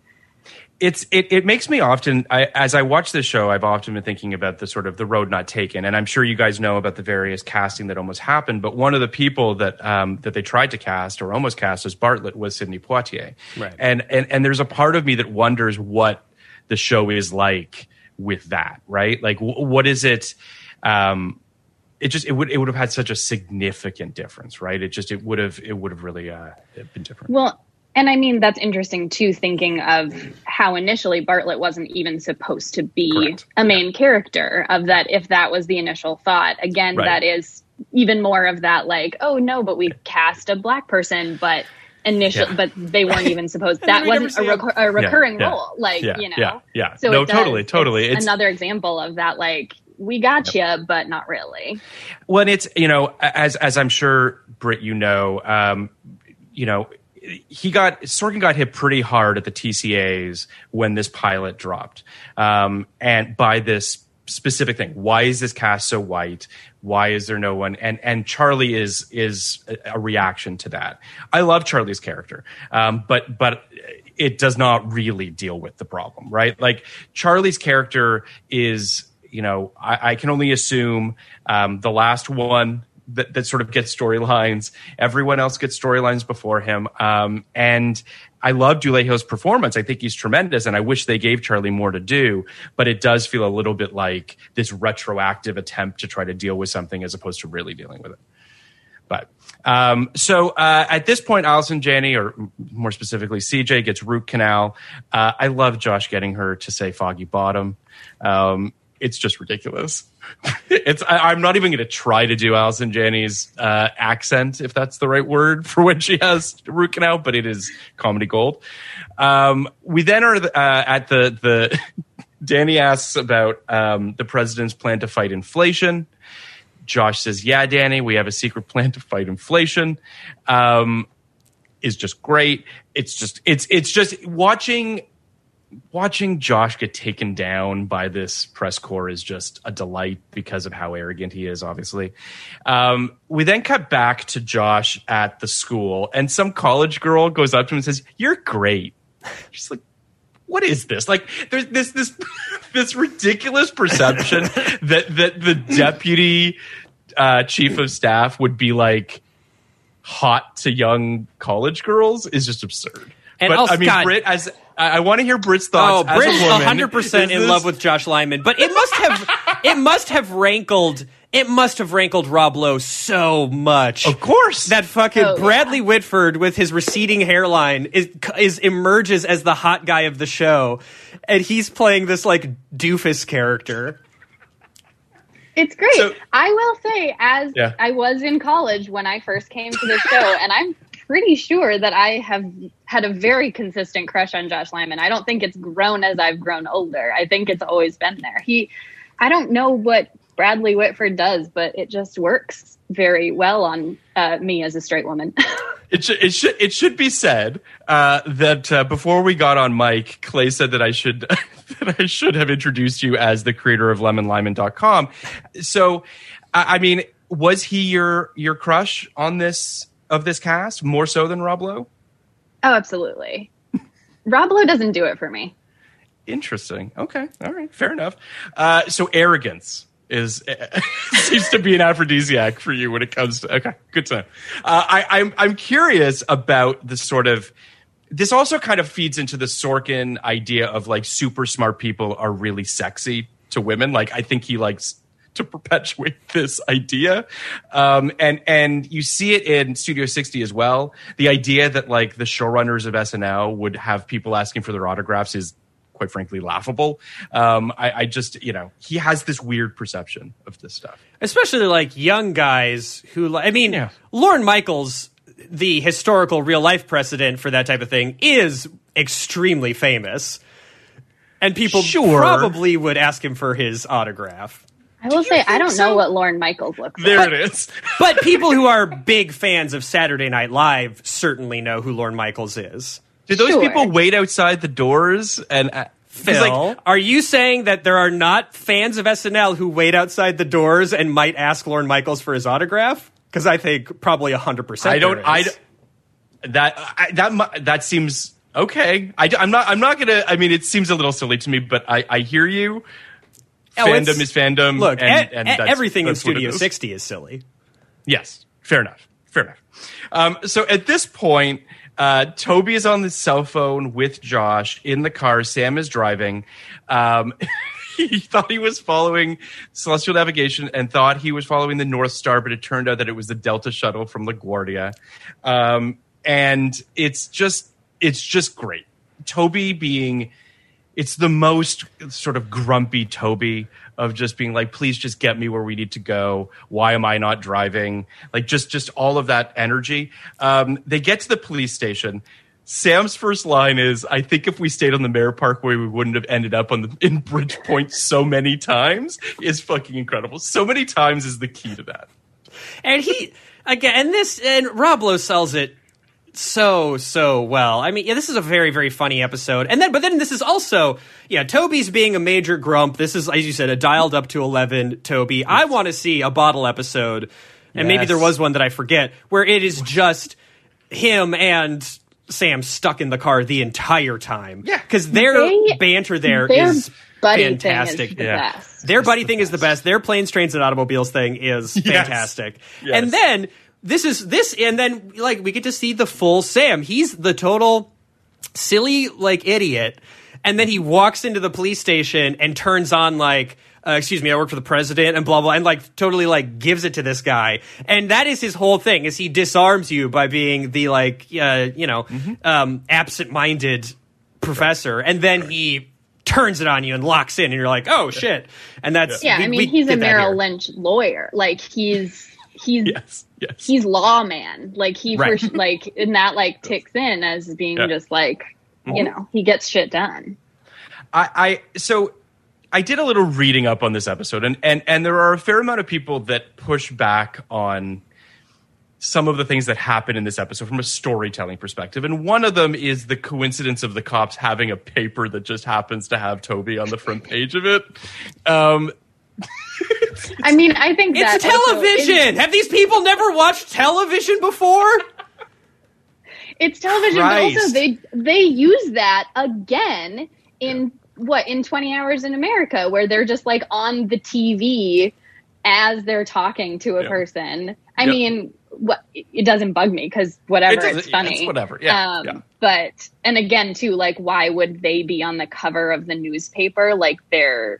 It's it, it makes me often I, as I watch this show, I've often been thinking about the sort of the road not taken, and I'm sure you guys know about the various casting that almost happened. But one of the people that um, that they tried to cast or almost cast as Bartlet was Sidney Poitier, Right. And and and there's a part of me that wonders what the show is like with that, right? Like w- what is it? Um, it just it would it would have had such a significant difference, right? It just it would have it would have really uh, been different. Well, and I mean that's interesting too. Thinking of how initially Bartlet wasn't even supposed to be Correct. a main character. Of that, if that was the initial thought, again, Right. that is even more of that. Like, oh no, but we cast a black person, but initial, Yeah. but they weren't even supposed. That wasn't a, see him. recur- a recurring yeah, role. Like, yeah, you know, yeah, yeah. So No, does- totally, totally. It's, It's- another example of that. Like, we got you, but not really. Well, it's you know as as I'm sure Britt, you know, um, you know, he got Sorkin got hit pretty hard at the TCAs when this pilot dropped, um, and by this specific thing. Why is this cast so white? Why is there no one? And and Charlie is is a, reaction to that. I love Charlie's character, um, but but it does not really deal with the problem, right? Like Charlie's character is, you know, I, I can only assume um, the last one that, that sort of gets storylines. Everyone else gets storylines before him. Um, and I love Dulé Hill's performance. I think he's tremendous, and I wish they gave Charlie more to do. But it does feel a little bit like this retroactive attempt to try to deal with something as opposed to really dealing with it. But um, so uh, at this point, Allison Janney, or more specifically, CJ gets root canal. Uh, I love Josh getting her to say "foggy bottom." Um, it's just ridiculous. it's I, I'm not even going to try to do Allison Janney's uh, accent, if that's the right word for when she has root canal, but it is comedy gold. Um, we then are uh, at the the Danny asks about um, the president's plan to fight inflation. Josh says, "Yeah, Danny, we have a secret plan to fight inflation." Um, is just great. It's just it's it's just watching watching Josh get taken down by this press corps is just a delight because of how arrogant he is, obviously. Um, we then cut back to Josh at the school, and some college girl goes up to him and says, You're great. She's like, what is this? Like, there's this this this ridiculous perception that that the deputy uh, chief of staff would be like hot to young college girls is just absurd. And but also, I mean, God- Britt, as I, I want to hear Britt's Oh, thoughts. as Britt a woman. hundred percent in this- love with Josh Lyman, but it must have it must have rankled it must have rankled Rob Lowe so much. Of course, that fucking Oh, yeah. Bradley Whitford with his receding hairline is is emerges as the hot guy of the show, and he's playing this like doofus character. It's great. So- I will say, as Yeah. I was in college when I first came to the show, and I'm pretty sure that I have had a very consistent crush on Josh Lyman. I don't think it's grown as I've grown older. I think it's always been there. He, I don't know what Bradley Whitford does, but it just works very well on uh, me as a straight woman. It should it should it should be said uh, that uh, before we got on mic, Clay said that I should that I should have introduced you as the creator of LemonLyman.com. So, I, I mean, was he your your crush on this of this cast more so than Rob Lowe? oh, absolutely. Rob Lowe doesn't do it for me. Interesting. Okay. All right. Fair enough. Uh, so arrogance is seems to be an aphrodisiac for you when it comes to. Okay. Good to know. Uh, I, I'm I'm curious about the sort of. This also kind of feeds into the Sorkin idea of like super smart people are really sexy to women. Like I think he likes to perpetuate this idea. Um, and and you see it in Studio 60 as well. The idea that like the showrunners of SNL would have people asking for their autographs is quite frankly laughable. Um, I, I just you know he has this weird perception of this stuff. especially like young guys who I mean, Yeah. Lorne Michaels, the historical real life precedent for that type of thing, is extremely famous, and people Sure. probably would ask him for his autograph. I will say, I don't so? know what Lorne Michaels looks There like. There it is. But people who are big fans of Saturday Night Live certainly know who Lorne Michaels is. Do those Sure. people wait outside the doors and? Uh, 'cause, Phil, like, are you saying that there are not fans of SNL who wait outside the doors and might ask Lorne Michaels for his autograph? Because I think probably hundred percent. I don't. I that I, that that seems okay. I, am not. I'm not gonna. I mean, it seems a little silly to me, but I, I hear you. Oh, fandom is fandom. Look, and, and that's- everything in Studio is. 60 is silly. Yes, fair enough. Fair enough. Um, so at this point, uh, Toby is on the cell phone with Josh in the car. Sam is driving. Um, he thought he was following Celestial Navigation and thought he was following the North Star, but it turned out that it was the Delta shuttle from LaGuardia. Um, and it's just, it's just great. Toby being it's the most sort of grumpy Toby of just being like, please just get me where we need to go. Why am I not driving? Like just just all of that energy. Um, they get to the police station. Sam's first line is, "I think if we stayed on the Merritt Parkway, we wouldn't have ended up on the in Bridgeport so many times." Is fucking incredible. So many times is the key to that. And he, again, and this, and Rob Lowe sells it so, so well. I mean, yeah, this is a very, very funny episode. And then, but then this is also, yeah, Toby's being a major grump. This is, as you said, a dialed up to 11 Toby. I want to see a bottle episode, and maybe there was one that I forget, where it is just him and Sam stuck in the car the entire time. Yeah. Because their They- banter there Their is buddy fantastic. thing is the Yeah. best. Their buddy thing is the best. Their planes, trains, and automobiles thing is fantastic. Yes. And then this is this, and then like we get to see the full Sam. He's the total silly like idiot, and then he walks into the police station and turns on like. Uh, excuse me, I work for the president and blah blah, and like totally like gives it to this guy, and that is his whole thing. Is he disarms you by being the like uh, you know um, absent-minded professor, and then he turns it on you and locks in, and you're like, oh shit, and that's Yeah, we- I mean, he's a get Merrill. Lynch lawyer. Like he's he's Yes, yes. he's lawman. Like he Right. for, like and that like ticks in as being Yeah. just like you know he gets shit done. I, I so I did a little reading up on this episode, and and and there are a fair amount of people that push back on some of the things that happen in this episode from a storytelling perspective. And one of them is the coincidence of the cops having a paper that just happens to have Toby on the front page of it. Um, I mean, I think It's that also television. is- Have these people never watched television before? it's television, but also they they use that again in what in 20 hours in America, where they're just like on the TV as they're talking to a Yeah. person. I Yep. mean, what it doesn't bug me because whatever, It it's funny. it's whatever. Yeah, Um, yeah. But and again, too, like why would they be on the cover of the newspaper? Like they're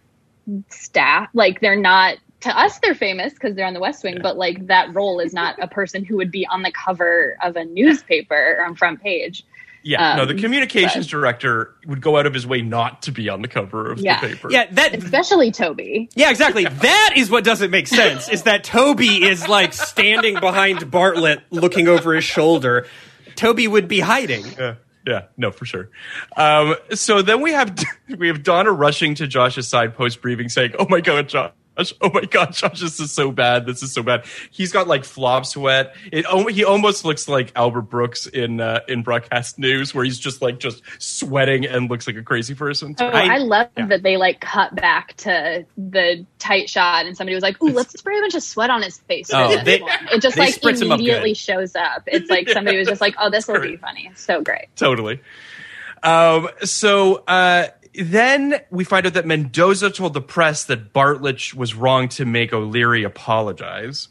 staff, like they're not. To us, they're famous because they're on the West Wing, but like that role is not a person who would be on the cover of a newspaper or on front page. yeah, no, Um, the communications but- director would go out of his way not to be on the cover of Yeah. the paper. Yeah, that Especially Toby. Yeah, exactly. That is what doesn't make sense. Is that Toby is like standing behind Bartlet, looking over his shoulder. Toby would be hiding. Yeah, yeah, no, for sure. Um, so then we have we have Donna rushing to Josh's side post briefing, saying, "Oh my god, Josh." Oh my god, Josh, this is so bad. This is so bad. He's got like flop sweat. It he almost looks like Albert Brooks in uh, in broadcast news, where he's just like just sweating and looks like a crazy person. Oh, I- I, love yeah. that they like cut back to the tight shot, and somebody was like, "Ooh, let's spray a bunch of sweat on his face." Oh, they- it just like spritz him up immediately shows up. It's like somebody was just like, "Oh, this will be great. funny." So great. totally. Um, so uh, then we find out that Mendoza told the press that Bartlet was wrong to make O'Leary apologize,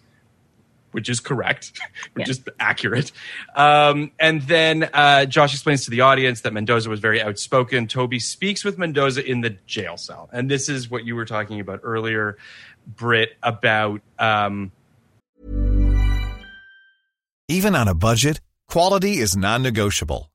which is correct, which Yeah. is accurate. Um, and then uh, Josh explains to the audience that Mendoza was very outspoken. Toby speaks with Mendoza in the jail cell, and this is what you were talking about earlier, Britt, about. Um, Even on a budget, quality is non-negotiable.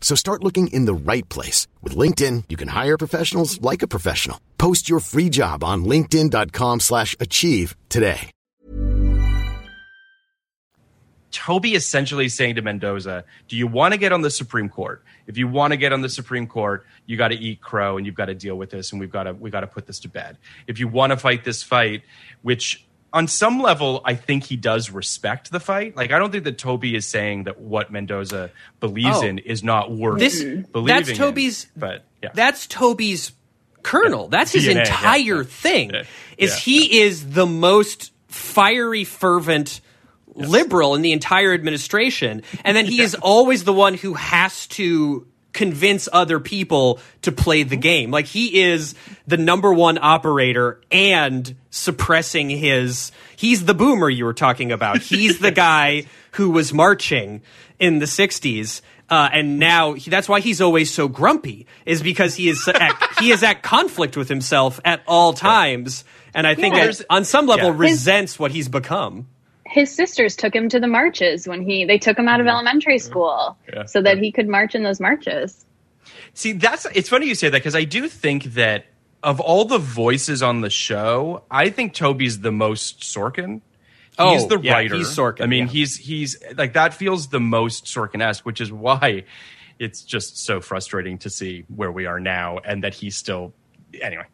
So start looking in the right place. With LinkedIn, you can hire professionals like a professional. Post your free job on linkedin.com slash achieve today. Toby essentially saying to Mendoza, "Do you want to get on the Supreme Court? If you want to get on the Supreme Court, you got to eat crow and you've got to deal with this, and we've got to we got to put this to bed. If you want to fight this fight, which on some level I think he does respect the fight. Like I don't think that Toby is saying that what Mendoza believes Oh. in is not worth This believing. that's in. Toby's but yeah, That's Toby's kernel. That's his DNA, entire yeah. thing. Yeah, Is yeah. he is the most fiery, fervent liberal in the entire administration, and then he is always the one who has to convince other people to play the game. Like he is the number one operator and suppressing his he's the boomer you were talking about. He's the guy who was marching in the 60s uh, and now he, that's why he's always so grumpy is because he is at, he is at conflict with himself at all times and I think Yeah. on some level Yeah. resents what he's become. His sisters took him to the marches when he they took him out of mm-hmm. elementary mm-hmm. school Yeah. so that he could march in those marches. See, that's it's funny you say that because I do think that of all the voices on the show, I think Toby's the most Sorkin. Oh, he's the yeah, writer. he's Sorkin, I mean, yeah. he's he's like that feels the most Sorkin-esque, which is why it's just so frustrating to see where we are now and that he's still anyway.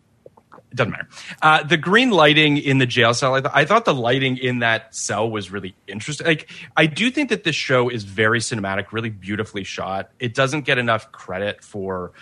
It doesn't matter. Uh, the green lighting in the jail cell, I, th- I thought the lighting in that cell was really interesting. Like, I do think that this show is very cinematic, really beautifully shot. It doesn't get enough credit for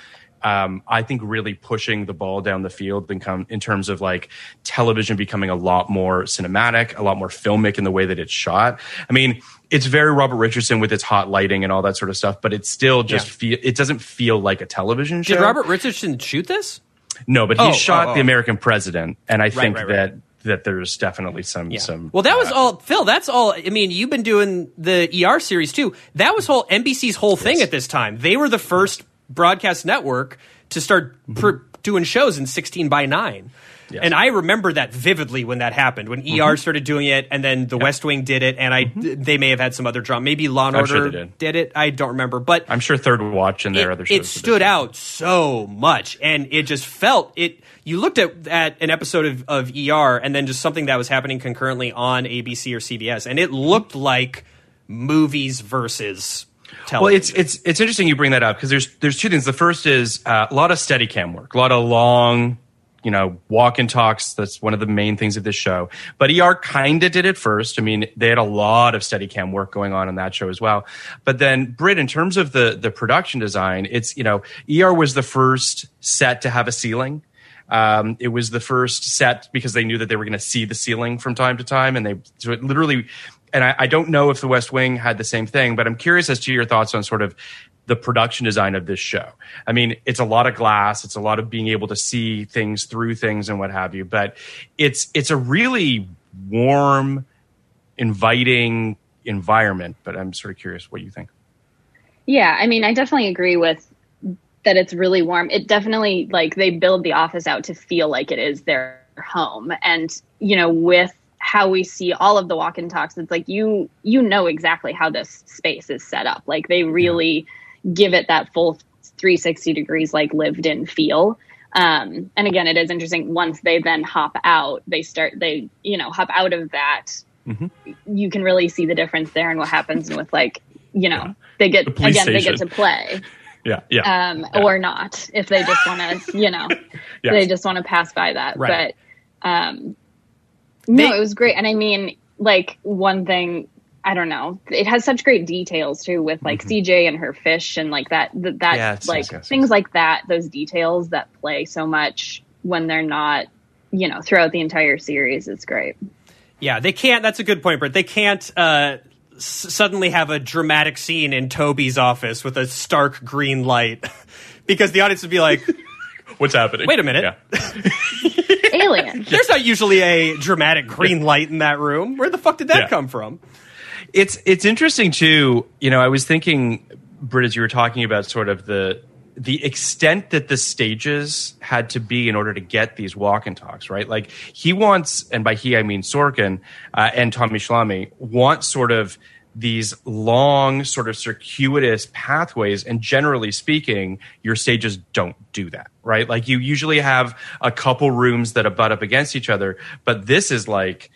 um, I think really pushing the ball down the field in, come, in terms of like television becoming a lot more cinematic, a lot more filmic in the way that it's shot. I mean, it's very Robert Richardson with its hot lighting and all that sort of stuff, but it still just Yeah. feel it doesn't feel like a television show. Did Robert Richardson shoot this? No, but he Oh, shot oh, oh. the American President, and I think right, right. that that there's definitely some Yeah. some. well, that was uh, all, Phil. That's all. I mean, you've been doing the ER series too. That was whole NBC's whole thing at this time. They were the first broadcast network to start pr- doing shows in 16 by 9. Yes. And I remember that vividly when that happened, when ER started doing it, and then The West Wing did it, and I they may have had some other drama. Maybe Law and I'm sure Order did. it. I don't remember, but I'm sure Third Watch and their it, other shows. it stood out so much and it just felt it you looked at, at an episode of, of er and then just something that was happening concurrently on abc or cbs and it looked like movies versus television Well, it's it's it's interesting you bring that up because there's there's two things. The first is uh, a lot of steady cam work, a lot of long, you know, walk and talks. That's one of the main things of this show. But ER kind of did it first. I mean, they had a lot of steady cam work going on in that show as well. But then Britt, in terms of the the production design, it's you know, ER was the first set to have a ceiling. Um, it was the first set because they knew that they were going to see the ceiling from time to time, and they so it literally. And I, I don't know if the West Wing had the same thing, but I'm curious as to your thoughts on sort of the production design of this show. I mean, it's a lot of glass, it's a lot of being able to see things through things and what have you, but it's it's a really warm, inviting environment. But I'm sort of curious what you think. Yeah, I mean, I definitely agree with that it's really warm. It definitely like they build the office out to feel like it is their home. And, you know, with how we see all of the walk and talks, it's like you you know exactly how this space is set up. Like they really give it that full 360 degrees like lived in feel. Um, and again, it is interesting. Once they then hop out, they start they you know hop out of that. You can really see the difference there and what happens with like you know they get The again they get to play Yeah, yeah. um, or not if they just want to, you know, Yes. they just want to pass by that. Right. But um, no, it was great. And I mean, like one thing, I don't know, it has such great details too with like CJ and her fish and like that, that, that Yes, like yes, yes, things yes. like that, those details that play so much when they're not, you know, throughout the entire series. It's great. Yeah, they can't. That's a good point, Brett. They can't uh, s- suddenly have a dramatic scene in Toby's office with a stark green light because the audience would be like, What's happening? Wait a minute. Yeah. Alien. "There's not usually a dramatic green light in that room. Where the fuck did that Yeah. come from?" It's it's interesting too. You know, I was thinking, Britt, as you were talking about sort of the the extent that the stages had to be in order to get these walk and talks, right? Like he wants, and by he I mean Sorkin uh, and Tommy Schlamme want sort of these long, sort of circuitous pathways, and generally speaking, your stages don't do that, right? Like you usually have a couple rooms that abut up against each other, but this is like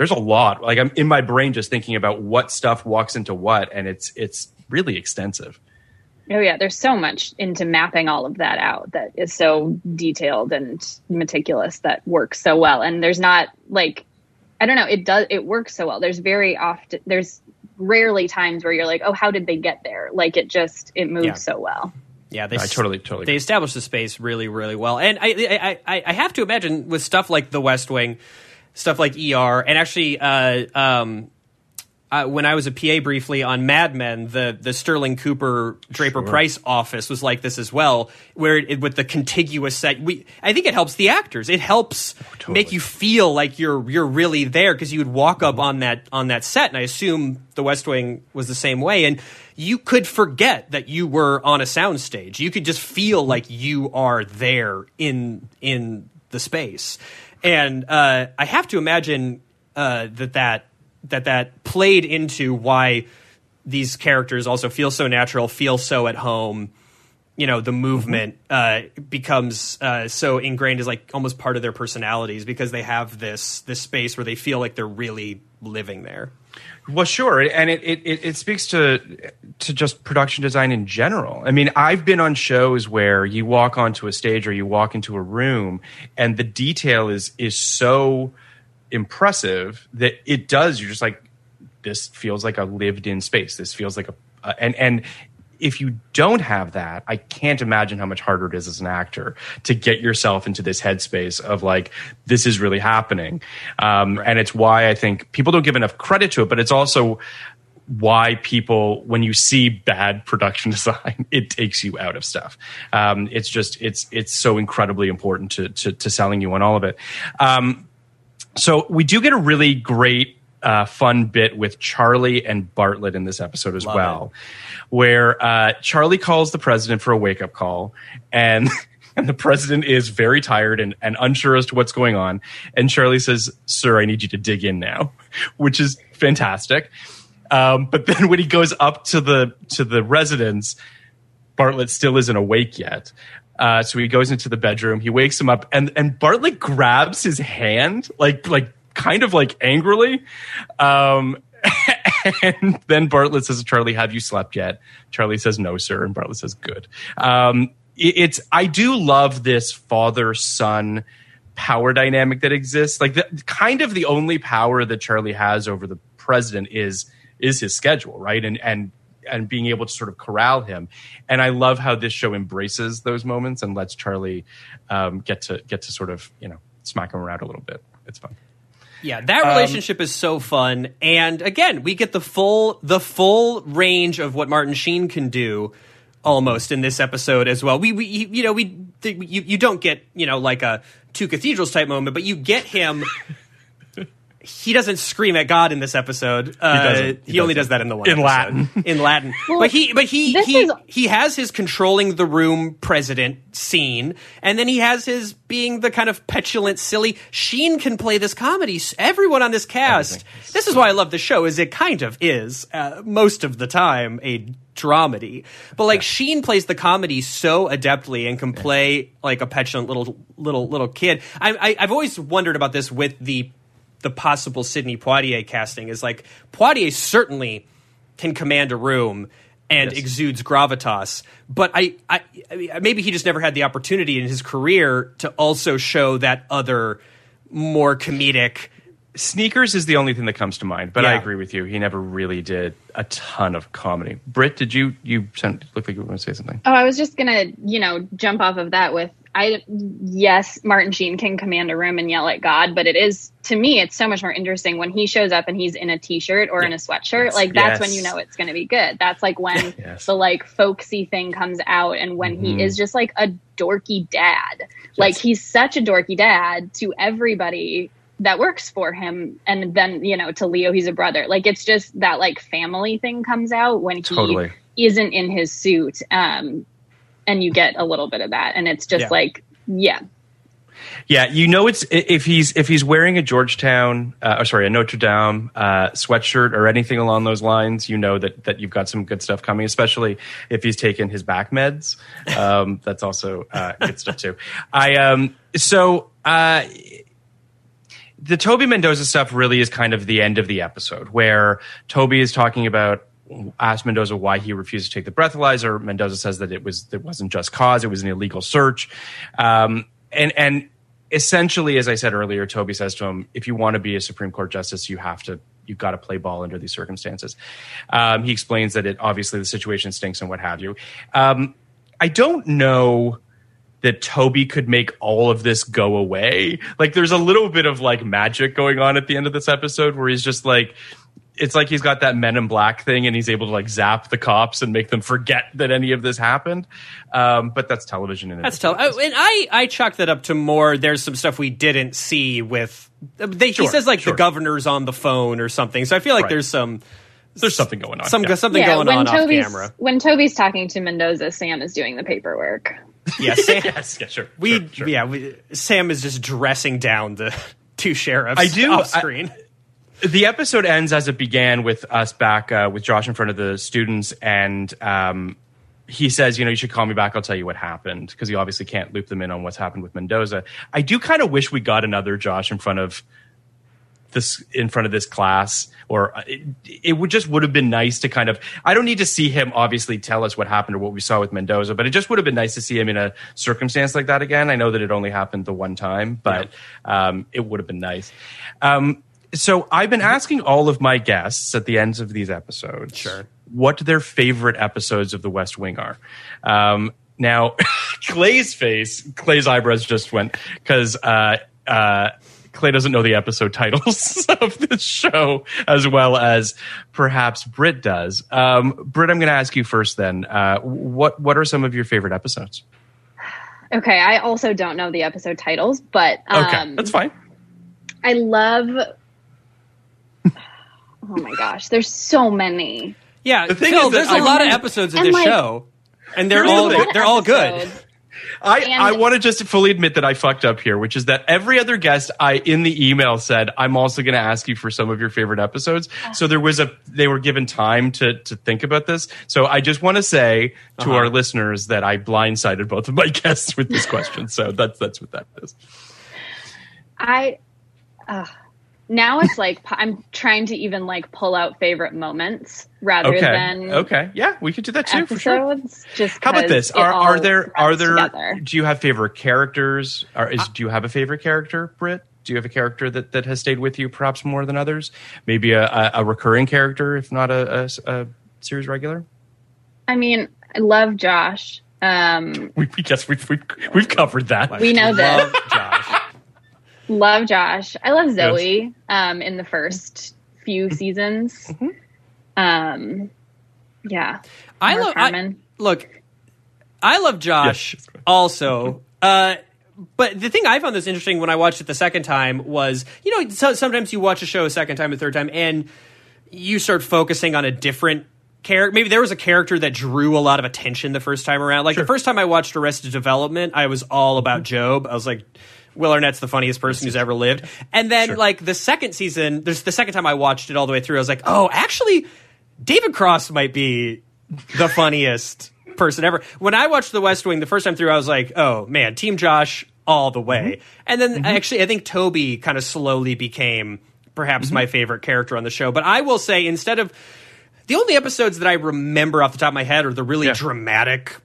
there's a lot. Like I'm in my brain just thinking about what stuff walks into what, and it's it's really extensive. Oh yeah, there's so much into mapping all of that out that is so detailed and meticulous that works so well. And there's not like I don't know, it does it works so well. There's very often there's rarely times where you're like, "Oh, how did they get there?" Like it just it moves Yeah. so well. Yeah, they I totally- totally they agree. established the space really, really well. And I, I, I, I have to imagine with stuff like The West Wing, stuff like ER, and actually, uh, um, uh, when I was a PA briefly on Mad Men, the the Sterling Cooper Draper Pryce office was like this as well, where it, with the contiguous set, we I think it helps the actors. It helps make you feel like you're you're really there because you would walk up on that on that set, and I assume The West Wing was the same way, and you could forget that you were on a soundstage. You could just feel like you are there in in the space, and uh, I have to imagine uh, that that that that played into why these characters also feel so natural, feel so at home. You know, the movement uh, becomes uh, so ingrained as like almost part of their personalities because they have this this space where they feel like they're really living there. Well, sure, and it, it, it, speaks to to just production design in general. I mean, I've been on shows where you walk onto a stage or you walk into a room, and the detail is is so impressive that it does. You're just like, this feels like a lived in space. This feels like a uh, and and if you don't have that, I can't imagine how much harder it is as an actor to get yourself into this headspace of like, this is really happening. Um, And it's why I think people don't give enough credit to it, but it's also why people, when you see bad production design, it takes you out of stuff. Um, it's just, it's, it's so incredibly important to, to, to selling you on all of it. Um, so we do get a really great uh, fun bit with Charlie and Bartlet in this episode as well, where uh, Charlie calls the president for a wake up call, and and the president is very tired and, and unsure as to what's going on. And Charlie says, "Sir, I need you to dig in now," which is fantastic. Um, but then when he goes up to the to the residence, Bartlet still isn't awake yet. Uh, so he goes into the bedroom. He wakes him up, and and Bartlet grabs his hand, like like kind of like angrily. Um, and then Bartlet says to Charlie, "Have you slept yet?" Charlie says, "No, sir." And Bartlet says, "Good." Um, it- it's I do love this father son power dynamic that exists. Like the kind of the only power that Charlie has over the president is is his schedule, right? And and and being able to sort of corral him. And I love how this show embraces those moments and lets Charlie um, get to get to sort of you know smack him around a little bit. It's fun. Yeah, that um, relationship is so fun, and again, we get the full the full range of what Martin Sheen can do almost in this episode as well. We, we you know we you you don't get you know like a two cathedrals type moment, but you get him. he doesn't scream at God in this episode. Uh, doesn't. He, He only doesn't. that in the one In episode. Latin. In Latin, Well, but he but he he is- he has his controlling the room president scene, and then he has his being the kind of petulant, silly. Sheen can play this comedy. Everyone on this cast. This is why I love the show. Is it kind of is uh, most of the time a dramedy, but like Sheen plays the comedy so adeptly and can play like a petulant little little little kid. I, I I've always wondered about this with the the possible Sidney Poitier casting. Is like Poitier certainly can command a room and exudes gravitas. But I, I, I mean, maybe he just never had the opportunity in his career to also show that other more comedic. Sneakers is the only thing that comes to mind, but I agree with you. He never really did a ton of comedy. Britt, did you you sound, look like you were going to say something? Oh, I was just gonna, you know, jump off of that with I. Yes, Martin Sheen can command a room and yell at God, but it is to me, it's so much more interesting when he shows up and he's in a t-shirt or in a sweatshirt. Like that's when you know it's gonna be good. That's like when Yes. the like folksy thing comes out, and when he mm-hmm. is just like a dorky dad. Like he's such a dorky dad to everybody that works for him and then you know to leo he's a brother like it's just that like family thing comes out when he Totally. isn't in his suit um and you get a little bit of that and it's just Yeah. like yeah Yeah, you know it's if he's if he's wearing a Georgetown, uh, or sorry, a Notre Dame uh, sweatshirt or anything along those lines, you know that that you've got some good stuff coming. Especially if he's taken his back meds, um, that's also uh, good stuff too. I um so uh, the Toby Mendoza stuff really is kind of the end of the episode where Toby is talking about asked Mendoza why he refused to take the breathalyzer. Mendoza says that it was it wasn't just cause; it was an illegal search. Um, and and essentially, as I said earlier, Toby says to him, "If you want to be a Supreme Court justice, you have to." You've got to play ball under these circumstances. Um, he explains that it obviously the situation stinks and what have you. Um, I don't know that Toby could make all of this go away. Like there's a little bit of like magic going on at the end of this episode where he's just like it's like he's got that men in black thing and he's able to like zap the cops and make them forget that any of this happened. Um, but that's television and That's television. Oh, and I I chalk that up to more. There's some stuff we didn't see with. They, Sure, he says like sure. the governor's on the phone or something. So I feel like Right. there's some there's something going on. some yeah. something yeah going when on off toby's camera. when toby's talking to mendoza sam is doing the paperwork Yeah, Sam, yes, yeah, sure. we sure, sure. yeah we, Sam is just dressing down the two sheriffs. I do- off I- screen. the episode ends as it began with us back uh, with Josh in front of the students, and um, he says, "You know, you should call me back. I'll tell you what happened," because he obviously can't loop them in on what's happened with Mendoza. I do kind of wish we got another Josh in front of this in front of this class or uh, it, it would just would have been nice to kind of i don't need to see him obviously tell us what happened or what we saw with mendoza but it just would have been nice to see him in a circumstance like that again i know that it only happened the one time but um, it would have been nice um, so i've been asking all of my guests at the ends of these episodes Sure. what their favorite episodes of The West Wing are. Um, now, Clay's face, Clay's eyebrows just went because uh, uh, Clay doesn't know the episode titles of this show as well as perhaps Britt does. Um, Britt, I'm going to ask you first. Then, uh, what what are some of your favorite episodes? Okay, I also don't know the episode titles, but um, Okay, that's fine. I love. Oh my gosh, there's so many. Yeah, The thing Phil, is there's a lot of episodes of And, this like- show, and they're all they're all good. I, And- I want to just fully admit that I fucked up here, which is that every other guest I in the email said I'm also going to ask you for some of your favorite episodes. So there was a they were given time to to think about this. So I just want to say to Uh-huh. our listeners that I blindsided both of my guests with this question. So that's that's what that is. I uh, now it's like I'm trying to even like pull out favorite moments rather Okay. than Okay. Yeah, we could do that too for sure. episodes. Just How about this? it Are are there are there together. do you have favorite characters? Or is do you have a favorite character, Britt? Do you have a character that, that has stayed with you perhaps more than others? Maybe a, a, a recurring character, if not a, a, a series regular? I mean, I love Josh. Um, We, we guess we've, we've we've covered that. we know this. Love Josh. I love Zoe. Um, in the first few Mm-hmm. seasons. Um, yeah. I Mark love I, look. I love Josh Yes. also. Uh, but the thing I found this interesting when I watched it the second time was, you know, so, sometimes you watch a show a second time, a third time, and you start focusing on a different character. Maybe there was a character that drew a lot of attention the first time around. Like the first time I watched Arrested Development, I was all about Gob. I was like, Will Arnett's the funniest person who's ever lived. And then, like the second season, there's the second time I watched it all the way through. I was like, oh, actually, David Cross might be the funniest person ever. When I watched The West Wing the first time through, I was like, oh man, Team Josh all the way. Mm-hmm. And then mm-hmm. actually, I think Toby kind of slowly became perhaps mm-hmm. my favorite character on the show. But I will say, instead of the only episodes that I remember off the top of my head are the really Yeah. dramatic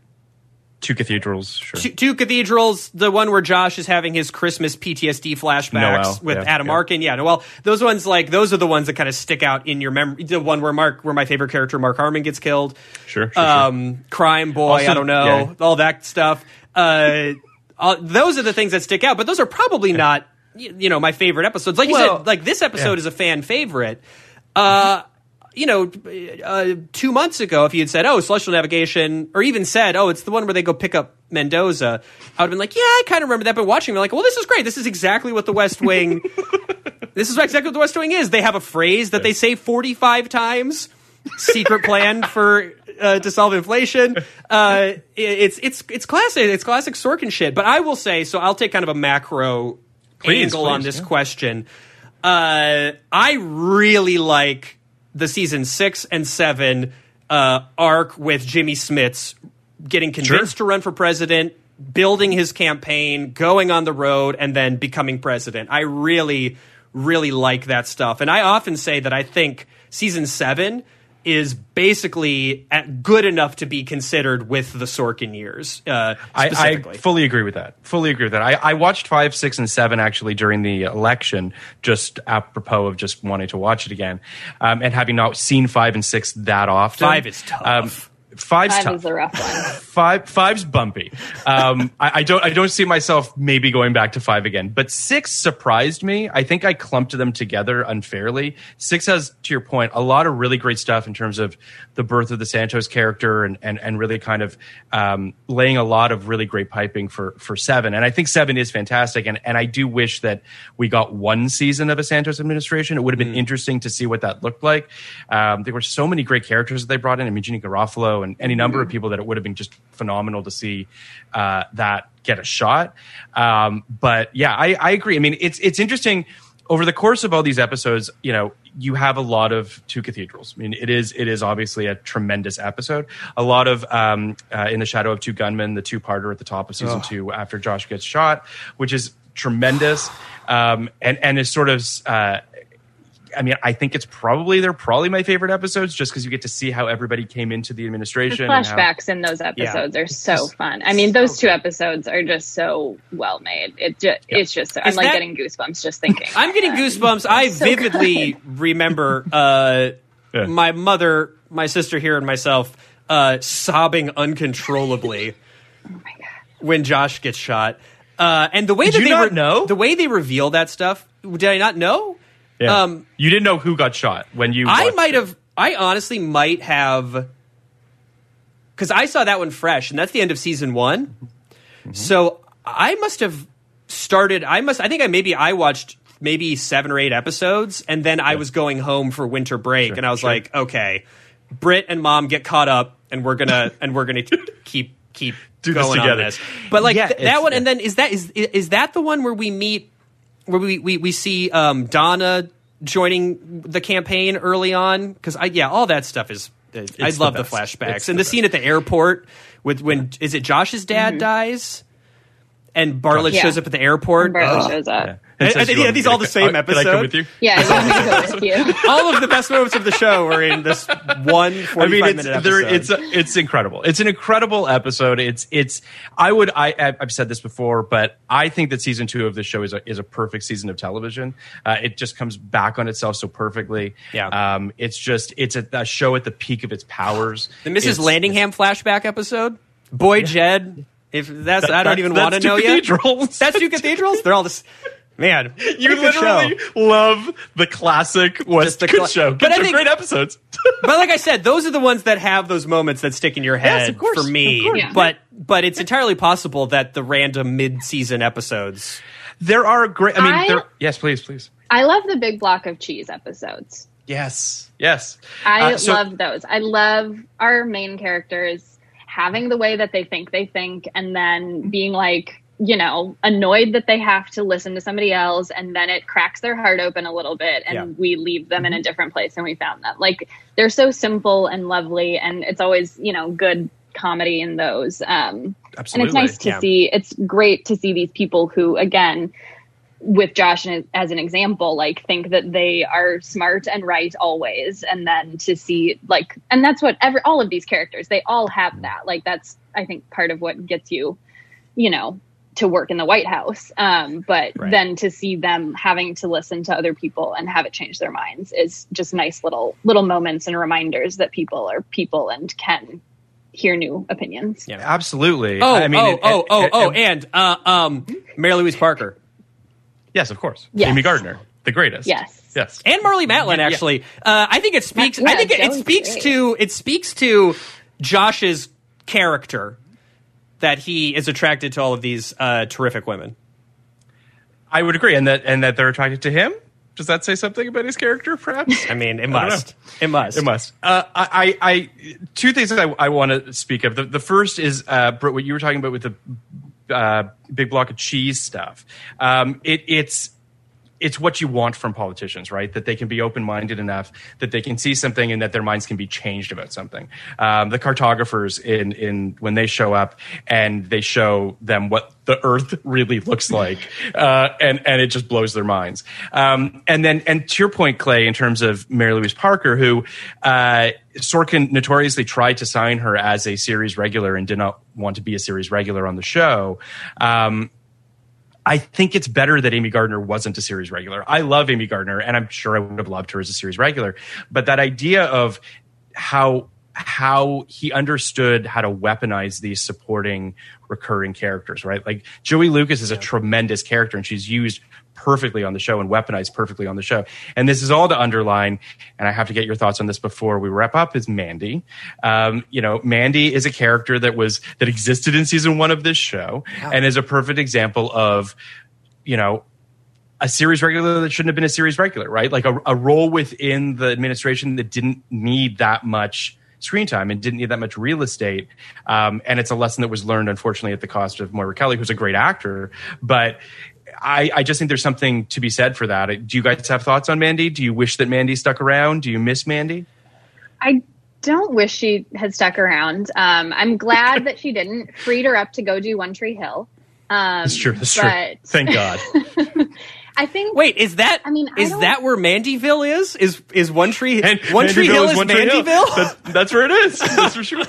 Two cathedrals, sure. two, two cathedrals. The one where Josh is having his Christmas PTSD flashbacks Noel, with yeah, Adam yeah. Arkin. Yeah, well, those ones like those are the ones that kind of stick out in your memory. The one where Mark, where my favorite character Mark Harmon gets killed. Sure, sure, sure. Um, Crime Boy. Also, I don't know yeah. all that stuff. Uh, uh, those are the things that stick out, but those are probably not you know my favorite episodes. Like you said, like this episode is a fan favorite. Uh, you know, uh, two months ago, if you had said, "Oh, Celestial Navigation," or even said, "Oh, it's the one where they go pick up Mendoza," I would have been like, "Yeah, I kind of remember that." But watching, it, like, "Well, this is great. This is exactly what the West Wing. this is exactly what the West Wing is. They have a phrase that they say forty-five times. Secret plan for uh, to solve inflation. Uh, it- it's it's it's classic. It's classic Sorkin shit. But I will say, so I'll take kind of a macro Please, angle on this yeah. question. Uh, I really like the season six and seven uh, arc with Jimmy Smits getting convinced to run for president, building his campaign, going on the road, and then becoming president. I really, really like that stuff. And I often say that I think season seven is basically good enough to be considered with the Sorkin years. Uh, I, I fully agree with that. Fully agree with that. I, I watched five, six, and seven actually during the election, just apropos of just wanting to watch it again, um, and having not seen five and six that often. Five is tough. Um, five's Five tough. is a rough one. five five's bumpy. Um, I, I don't I don't see myself maybe going back to five again. But six surprised me. I think I clumped them together unfairly. Six has, to your point, a lot of really great stuff in terms of the birth of the Santos character and and, and really kind of um, laying a lot of really great piping for for seven. And I think seven is fantastic. And and I do wish that we got one season of a Santos administration. It would have been interesting to see what that looked like. Um, there were so many great characters that they brought in. I mean, Janeane Garofalo and any number of people that it would have been just phenomenal to see uh, that get a shot. Um, but yeah, I, I agree. I mean, it's it's interesting over the course of all these episodes. You know, you have a lot of two cathedrals. I mean, it is it is obviously a tremendous episode. A lot of um, uh, in the shadow of two gunmen, the two parter at the top of season two after Josh gets shot, which is tremendous um, and and is sort of. Uh, I mean, I think it's probably they're probably my favorite episodes just because you get to see how everybody came into the The administration. and how- flashbacks in those episodes are so fun. I mean, those two episodes are just so well made. It just, it's just, I'm Is like that- getting goosebumps just thinking. I'm getting about that. goosebumps. I So vividly remember uh, Yeah. my mother, my sister here, and myself uh, sobbing uncontrollably when Josh gets shot. Uh, and the way Did that you they not know? the way they reveal that stuff, did I not know? Yeah. Um, you didn't know who got shot when you. I might it. have. I honestly might have, because I saw that one fresh, and that's the end of season one. Mm-hmm. So I must have started. I must. I think I maybe I watched maybe seven or eight episodes, and then I was going home for winter break, and I was sure. like, okay, Britt and Mom get caught up, and we're gonna and we're gonna keep keep Do this going on together. this. But like Yeah, th- that it's- one, and then is that is is that the one where we meet where we we, we see um, Donna joining the campaign early on because I yeah all that stuff is I the love the, best. flashbacks It's and the the, scene at the airport with when is it Josh's dad dies and Bartlet Yeah. shows up at the airport. Bartlet Ugh. shows up. Yeah. I- I says think- you yeah, these all to the co- same Can I come episode? with you? Yeah, you want me to go with you. all of the best moments of the show are in this one 45 I mean, it's minute there, episode. it's it's incredible. It's an incredible episode. It's it's. I would I I've I've said this before, but I think that season two of this show is a is a perfect season of television. Uh, it just comes back on itself so perfectly. Yeah. Um. It's just it's a, a show at the peak of its powers. the Mrs. It's- Landingham flashback episode. Boy Jed. If that's I don't That- even want to two know yet. cathedrals. That's two cathedrals. They're all this. Man, You what show. literally love the classic West the Good cla- show. But I think- great episodes. but like I said, those are the ones that have those moments that stick in your head of course, for me. of course. Yeah. But but it's entirely possible that the random mid-season episodes. there are great. I mean, I- there, yes, please, please. I love the big block of cheese episodes. Yes, yes. I Uh, so- love those. I love our main characters having the way that they think they think and then being like, you know, annoyed that they have to listen to somebody else and then it cracks their heart open a little bit and Yeah. we leave them in a different place and we found them. Like they're so simple and lovely and it's always, you know, good comedy in those. Um Absolutely. and it's nice to yeah. see it's great to see these people who again with josh as as an example like think that they are smart and right always and then to see like and that's what every all of these characters they all have that like that's i think part of what gets you you know to work in the white house um, but Right. then to see them having to listen to other people and have it change their minds is just nice little little moments and reminders that people are people and can hear new opinions Yeah. Absolutely. Oh, I mean, oh, and- oh, and- oh, and- oh, and uh, um, Mary Louise Parker yes, of course. Yes. Amy Gardner, the greatest. Yes. Yes. and Marlee Matlin. Actually, uh, I think it speaks. Yeah, I think it, it speaks great. to it speaks to Josh's character that he is attracted to all of these uh, terrific women. I would agree, and that and that they're attracted to him. Does that say something about his character? Perhaps. I mean, it must. It must. It must. Uh, I, I, I, two things that I, I want to speak of. The, the first is, uh, Britt, what you were talking about with the uh, big block of cheese stuff. Um, it, it's, it's what you want from politicians, right? That they can be open minded enough that they can see something and that their minds can be changed about something. Um, the cartographers in in when they show up and they show them what the Earth really looks like, uh, and and it just blows their minds. Um, and then and to your point, Clay, in terms of Mary Louise Parker, who uh, Sorkin notoriously tried to sign her as a series regular and did not want to be a series regular on the show. Um, I think it's better that Amy Gardner wasn't a series regular. I love Amy Gardner, and I'm sure I would have loved her as a series regular. But that idea of how how he understood how to weaponize these supporting recurring characters, right? Like Joey Lucas is a tremendous character, and she's used perfectly on the show and weaponized perfectly on the show. And this is all to underline, and I have to get your thoughts on this before we wrap up. Is Mandy? Um, you know, Mandy is a character that was that existed in season one of this show, and is a perfect example of, you know, a series regular that shouldn't have been a series regular, right? Like a, a role within the administration that didn't need that much screen time and didn't need that much real estate. Um, and it's a lesson that was learned, unfortunately, at the cost of Moira Kelly, who's a great actor. But I, I just think there's something to be said for that. Do you guys have thoughts on Mandy? Do you wish that Mandy stuck around? Do you miss Mandy? I don't wish she had stuck around. Um, I'm glad that she didn't. Freed her up to go do One Tree Hill. Um, That's true. That's true. Thank God. I think. Wait, is that? I mean, I is don't- that where Mandyville is? Is is One Tree And One Tree Hill is One Tree Hill. Mandyville? That's, that's where it is. That's for sure.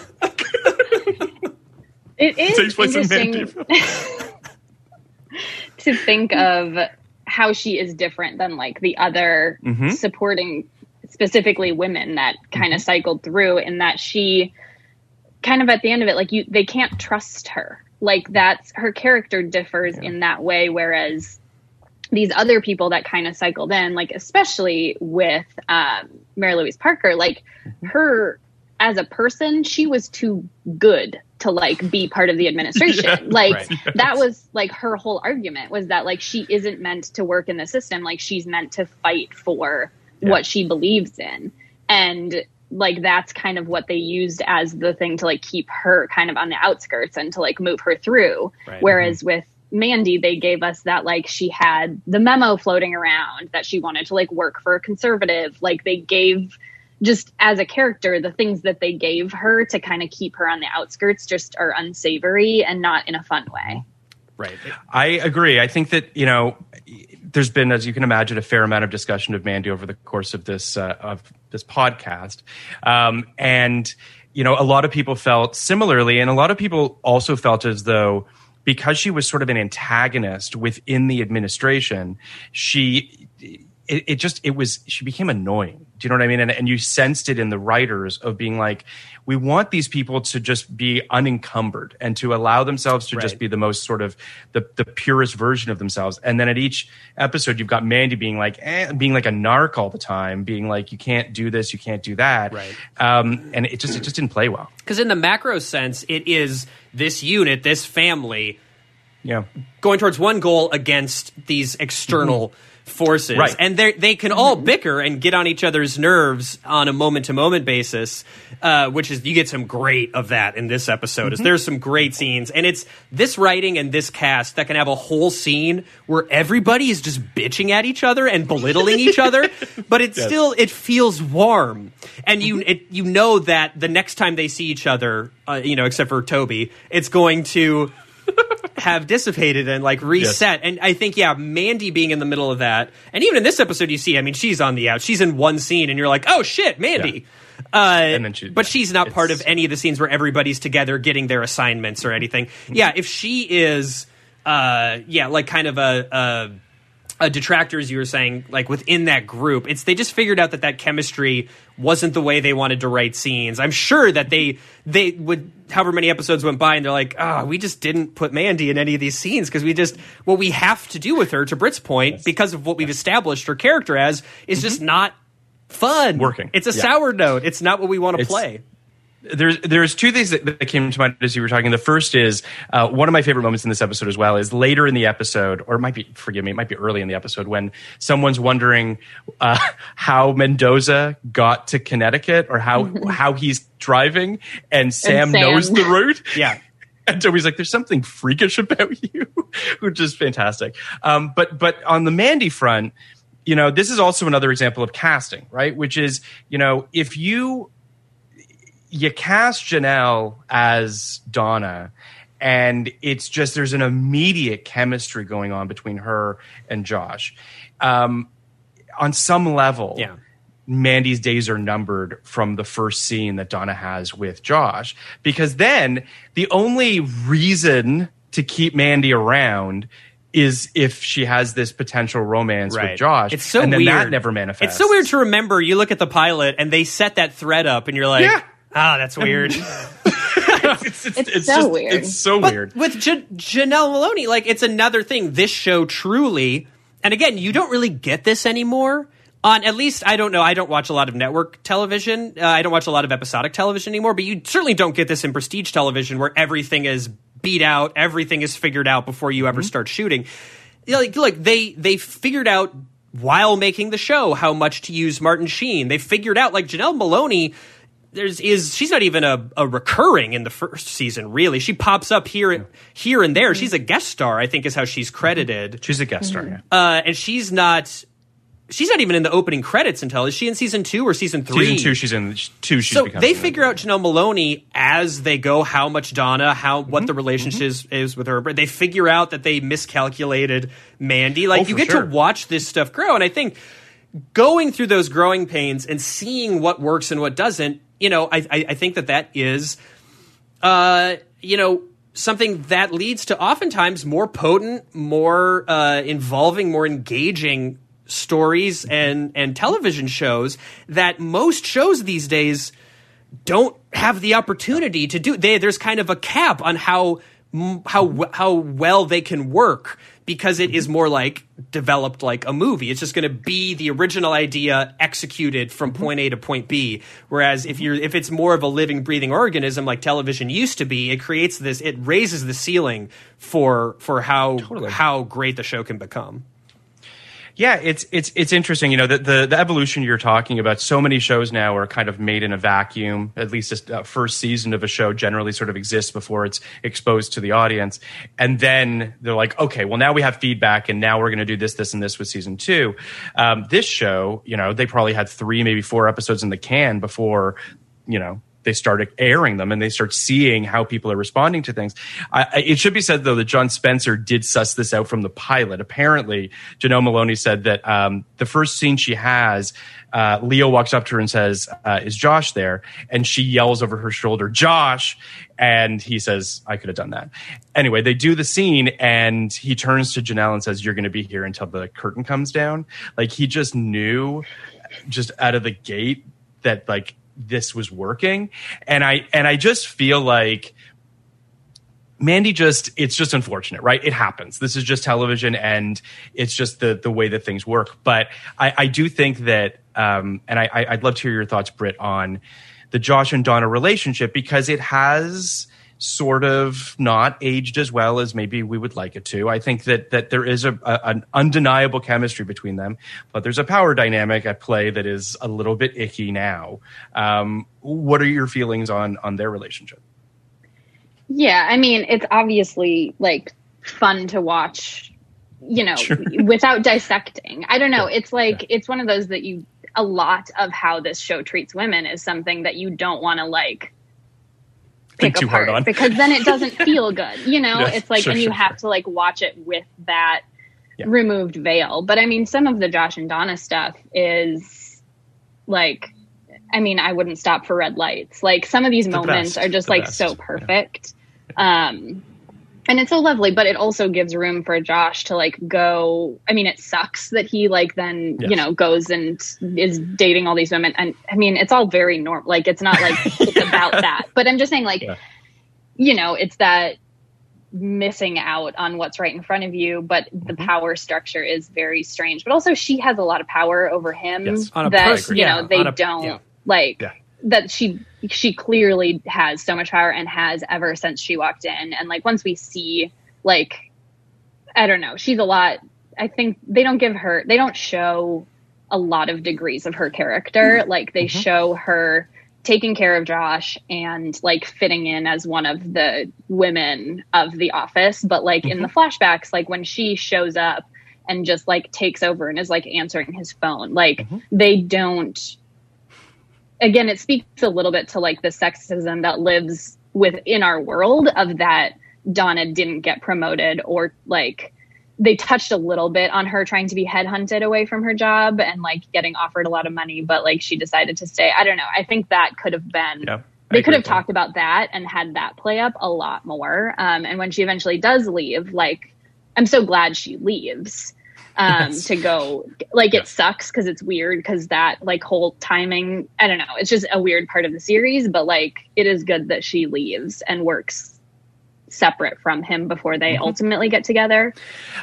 It is takes place in interesting to think of how she is different than like the other Mm-hmm. supporting specifically women that kind of cycled through and that she kind of at the end of it like you they can't trust her. Like that's her character differs in that way whereas these other people that kind of cycled in like especially with um, mary louise parker like her as a person she was too good to like be part of the administration. Like Right. that was like her whole argument was that like she isn't meant to work in the system. Like she's meant to fight for what she believes in. And like that's kind of what they used as the thing to like keep her kind of on the outskirts and to like move her through. Right. whereas mm-hmm. with Mandy they gave us that like she had the memo floating around that she wanted to like work for a conservative. Like they gave just as a character the things that they gave her to kind of keep her on the outskirts just are unsavory and not in a fun way Right. I agree. I think that you know, there's been, as you can imagine, a fair amount of discussion of Mandy over the course of this uh, of this podcast, um, and you know, a lot of people felt similarly, and a lot of people also felt as though because she was sort of an antagonist within the administration, she it, it just it was she became annoying. Do you know what I mean? And, and you sensed it in the writers of being like, we want these people to just be unencumbered and to allow themselves to just be the most sort of the, the purest version of themselves. And then at each episode, you've got Mandy being like, eh, being like a narc all the time, being like, you can't do this, you can't do that. Right. Um, and it just it just didn't play well. Because in the macro sense, it is this unit, this family, Yeah. going towards one goal against these external forces. Right. And they they can all bicker and get on each other's nerves on a moment to moment basis, uh, which is you get some great of that in this episode. Mm-hmm. Is there's some great scenes, and it's this writing and this cast that can have a whole scene where everybody is just bitching at each other and belittling each other, but it still it feels warm, and you Mm-hmm. it you know that the next time they see each other, uh, you know, except for Toby, it's going to have dissipated and like reset. And I think, yeah, Mandy being in the middle of that, and even in this episode, you see, I mean, she's on the out. She's in one scene, and you're like, oh shit, Mandy. Uh, And then she- but she's not part of any of the scenes where everybody's together getting their assignments or anything. Yeah, if she is, uh, yeah, like kind of a. a a detractor, as you were saying, like within that group, it's they just figured out that that chemistry wasn't the way they wanted to write scenes. I'm sure that they they would, however many episodes went by, and they're like, ah, we just didn't put Mandy in any of these scenes because we just what we have to do with her, to Britt's point, because of what we've established her character as, is just not fun. Working. It's a Yeah. sour note. It's not what we want to play. There's there's two things that, that came to mind as you were talking. The first is uh, one of my favorite moments in this episode as well is later in the episode, or it might be forgive me, it might be early in the episode when someone's wondering uh, how Mendoza got to Connecticut or how how he's driving, and Sam, Sam- knows the route. Yeah. And Toby's like, "There's something freakish about you," which is fantastic. Um, but but on the Mandy front, you know, this is also another example of casting, right? Which is, you know, if you you cast Janel as Donna, and it's just there's an immediate chemistry going on between her and Josh. Um, on some level, Yeah. Mandy's days are numbered from the first scene that Donna has with Josh, because then the only reason to keep Mandy around is if she has this potential romance with Josh. It's so and then weird. that never manifests. It's so weird to remember. You look at the pilot and they set that thread up, and you're like, Yeah. Ah, that's weird. it's, it's, It's so weird. It's so But weird. with J- Janel Moloney, like it's another thing. This show truly, and again, you don't really get this anymore. On at least, I don't know. I don't watch a lot of network television. Uh, I don't watch a lot of episodic television anymore. But you certainly don't get this in prestige television, where everything is beat out, everything is figured out before you ever start shooting. You know, like, like they they figured out while making the show how much to use Martin Sheen. They figured out like Janel Moloney there's is she's not even a, a recurring in the first season really she pops up here here and there she's a guest star i think is how she's credited She's a guest star. Yeah. uh, and she's not she's not even in the opening credits until is she in season two or season three Season two, she's in two. She's so they figure out Janel Moloney as they go how much Donna, how what Mm-hmm. the relationship is, is with her. They figure out that they miscalculated Mandy. Like Oh, you get sure. to watch this stuff grow, and I think going through those growing pains and seeing what works and what doesn't, you know, I I, I think that that is, uh, you know. Something that leads to oftentimes more potent, more uh, involving, more engaging stories and and television shows that most shows these days don't have the opportunity to do. They, there's kind of a cap on how how how well they can work because it is more like developed like a movie. It's just going to be the original idea executed from mm-hmm. point A to point B. Whereas if you're if it's more of a living, breathing organism like television used to be, it creates this. It raises the ceiling for for how Totally. how great the show can become. Yeah, it's it's it's interesting. You know, the, the the evolution you're talking about. So many shows now are kind of made in a vacuum. At least a first season of a show generally sort of exists before it's exposed to the audience, and then they're like, okay, well now we have feedback, and now we're going to do this, this, and this with season two. Um, this show, you know, they probably had three, maybe four episodes in the can before, you know, they started airing them and they start seeing how people are responding to things. I- it should be said though that John Spencer did suss this out from the pilot. Apparently, Janel Moloney said that um, the first scene she has, uh, Leo walks up to her and says, uh, "Is Josh there?" And she yells over her shoulder, "Josh!" And he says, "I could have done that." Anyway, they do the scene and he turns to Janel and says, "You're going to be here until the curtain comes down." Like he just knew, just out of the gate, that like this was working. And i and i just feel like mandy just it's just unfortunate right? It happens. This is just television and it's just the the way that things work. But i i do think that um and i I- i'd love to hear your thoughts Britt, on the josh and donna relationship because it has sort of not aged as well as maybe we would like it to. I think that that there is a, a an undeniable chemistry between them, but there's a power dynamic at play that is a little bit icky now. Um, what are your feelings on on their relationship? Yeah, I mean, it's obviously like fun to watch, you know, without dissecting. I don't know. It's like it's one of those that you a lot of how this show treats women is something that you don't want to like pick too hard apart on. because then it doesn't feel good. You know, Yeah, it's like sure, and you sure, have sure. to like watch it with that Yeah. removed veil. But I mean, some of the Josh and Donna stuff is like I mean, I wouldn't stop for red lights. Like some of these The moments best, are just the like best. so Yeah. perfect. Um and it's so lovely, but it also gives room for Josh to like go. I mean, it sucks that he like then Yes. you know goes and is dating all these women, and I mean, it's all very normal. Like it's not like it's about that, but I'm just saying like, Yeah. you know, it's that missing out on what's right in front of you, but the Mm-hmm. power structure is very strange. But also, she has a lot of power over him Yes. On a that you yeah, know they a- don't yeah. like Yeah. That she she clearly has so much power and has ever since she walked in. And like once we see like i don't know she's a lot i think they don't give her they don't show a lot of degrees of her character. Mm-hmm. Like they mm-hmm. show her taking care of josh and like fitting in as one of the women of the office. But like in the mm-hmm. flashbacks like when she shows up and just like takes over and is like answering his phone like they don't again it speaks a little bit to like the sexism that lives within our world of that donna didn't get promoted or like they touched a little bit on her trying to be headhunted away from her job and like getting offered a lot of money but like she decided to stay. I don't know. I think that could have been Yeah, they could have talked about that and had that play up a lot more um, and when she eventually does leave like i'm so glad she leaves um, Yes. to go like it sucks because it's weird because that like whole timing i don't know it's just a weird part of the series but like it is good that she leaves and works separate from him before they ultimately get together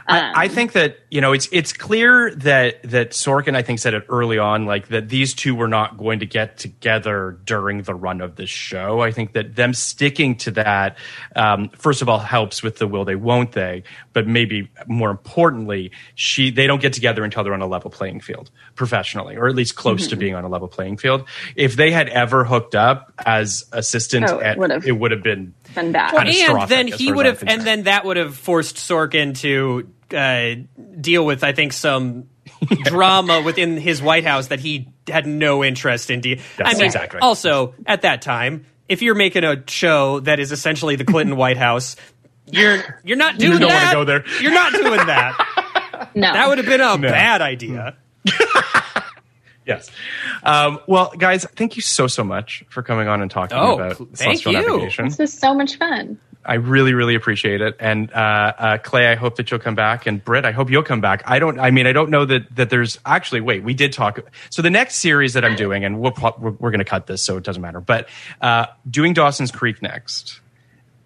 Um, I, I think that you know it's it's clear that that Sorkin I think said it early on like that these two were not going to get together during the run of this show. I think that them sticking to that um, first of all helps with the will they won't they, but maybe more importantly, she they don't get together until they're on a level playing field professionally, or at least close Mm-hmm. to being on a level playing field. If they had ever hooked up as assistants, Oh, it at, would've. it would have been been bad Catastrophic and then he would have, and then that would have forced Sorkin to uh, deal with, I think, some drama within his White House that he had no interest in. De- I Yes, mean, exactly. also at that time, if you're making a show that is essentially the Clinton White House, you're you're not doing you don't wanna go there. You're not doing that. no That would have been a bad idea. Yes. Um, well, guys, thank you so so much for coming on and talking Oh, about thank celestial you. navigation. this is so much fun I really, really appreciate it. And uh, uh, Clay, I hope that you'll come back. And Britt, I hope you'll come back. I don't. I mean, I don't know that that there's actually. Wait, we did talk. So the next series that I'm doing, and we'll, pro- we're, we're going to cut this, so it doesn't matter. But uh, doing Dawson's Creek next.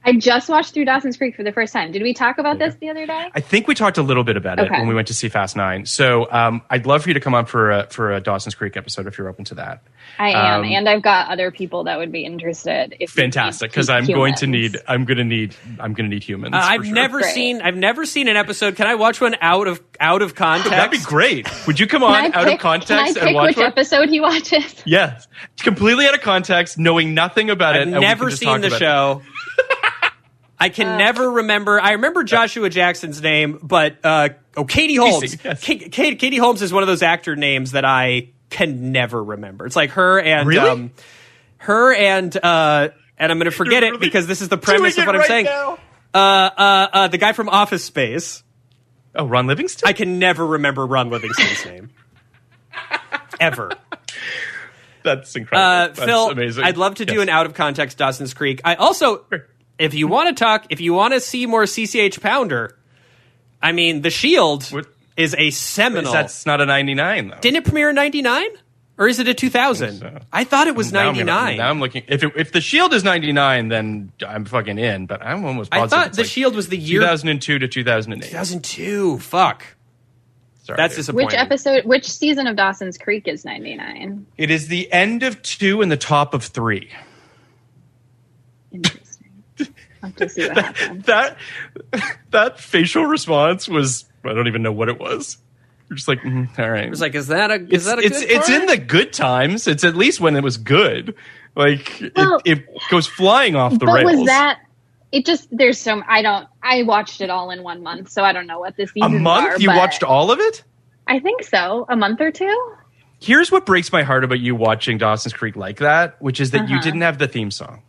I just watched through Dawson's Creek for the first time. Did we talk about this the other day? I think we talked a little bit about it when we went to see Fast Nine. So um, I'd love for you to come on for a, for a Dawson's Creek episode if you're open to that. I am, Um, and I've got other people that would be interested. If Fantastic, because I'm going to need. I'm going to need. I'm going to need humans. Uh, I've sure. never Great. seen. I've never seen an episode. Can I watch one out of out of context? That'd be great. Would you come on I out pick, of context can I and watch which one? episode he watches? Yes, completely out of context, knowing nothing about it. I've and we never can just seen talk the show. it. Show. I can Uh, never remember. I remember Joshua Jackson's name, but uh, oh, Katie Holmes. yes. Ka- Katie, Katie Holmes is one of those actor names that I can never remember. It's like her and Really? um, her and uh, and I'm going to forget You're it because this is the premise of what it I'm saying. now. Uh, uh, uh, the guy from Office Space. Oh, Ron Livingston. I can never remember Ron Livingston's name. Ever. That's incredible. Uh, That's Phil, amazing. I'd love to do an out of context Dawson's Creek. I also, if you want to talk, if you want to see more CCH Pounder, I mean, The Shield What- is a seminal. That's not a 99 though. Didn't it premiere in '99 or is it a 2000? so. I thought it was Now I'm gonna- 99. Now I'm looking. If it, if the Shield is 99, then I'm fucking in. But I'm almost I thought The like Shield was the year 2002 to 2008. 2002. Fuck, Sorry, that's dude. disappointing. Which episode? Which season of Dawson's Creek is ninety nine? It is the end of two and the top of three. Interesting. I'll have to see what happens. That that facial response was I don't even know what it was. You're just like, mm, all right. I was like, is that a is it's that a it's good it's in the good times. It's at least when it was good. Like Well, it, it goes flying off the but rails. was that? It just there's so I don't I watched it all in one month, so I don't know what the a month? are, you watched all of it? I think so. A month or two. Here's what breaks my heart about you watching Dawson's Creek like that, which is that you Uh-huh. didn't have the theme song.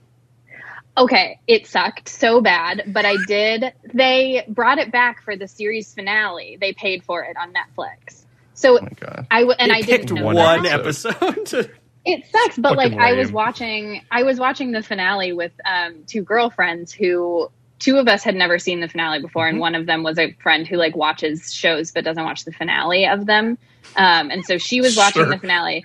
Okay, it sucked so bad, but I did. They brought it back for the series finale. They paid for it on Netflix. So Oh my god. I w- and They I picked didn't know one one that. episode. It sucks, but like Fucking I was watching, I was watching the finale with um, two girlfriends who, two of us had never seen the finale before, Mm-hmm. and one of them was a friend who like watches shows but doesn't watch the finale of them, um, and so she was watching Sure. the finale,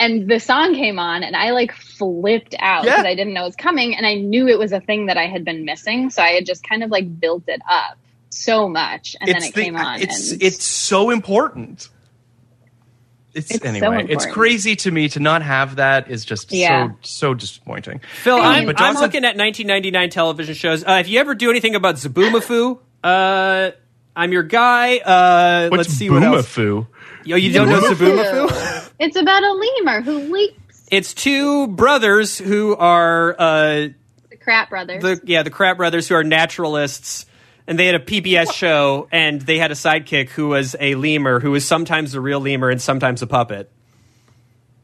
and the song came on, and I like flipped out Yeah. because I didn't know it was coming, and I knew it was a thing that I had been missing, so I had just kind of like built it up so much, and then it the- came on. It's and it's so important. It's, It's so anyway. it's crazy to me to not have that is just Yeah. so so disappointing. Phil, I I'm, mean, but I'm looking at 1999 television shows. Uh, if you ever do anything about Zoboomafoo, uh, I'm your guy. Uh, What's let's see what else. Boomafoo? Yo, you don't know Zoboomafoo? it's about a lemur who leaps It's two brothers who are uh, the Kratt brothers. the yeah the Kratt Brothers who are naturalists, and they had a PBS show, and they had a sidekick who was a lemur, who was sometimes a real lemur and sometimes a puppet.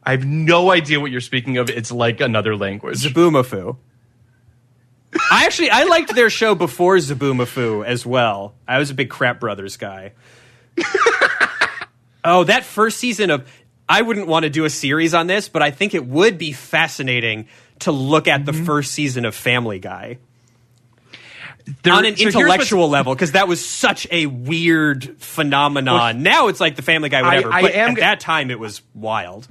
I have no idea what you're speaking of. It's like another language. Zoboomafoo. I actually I liked their show before Zoboomafoo as well. I was a big Kratt Brothers guy. oh, that first season of I wouldn't want to do a series on this, but I think it would be fascinating to look at the mm-hmm. first season of Family Guy There- on an so intellectual level because that was such a weird phenomenon. now it's like the Family Guy, whatever. I but am at that time, it was wild.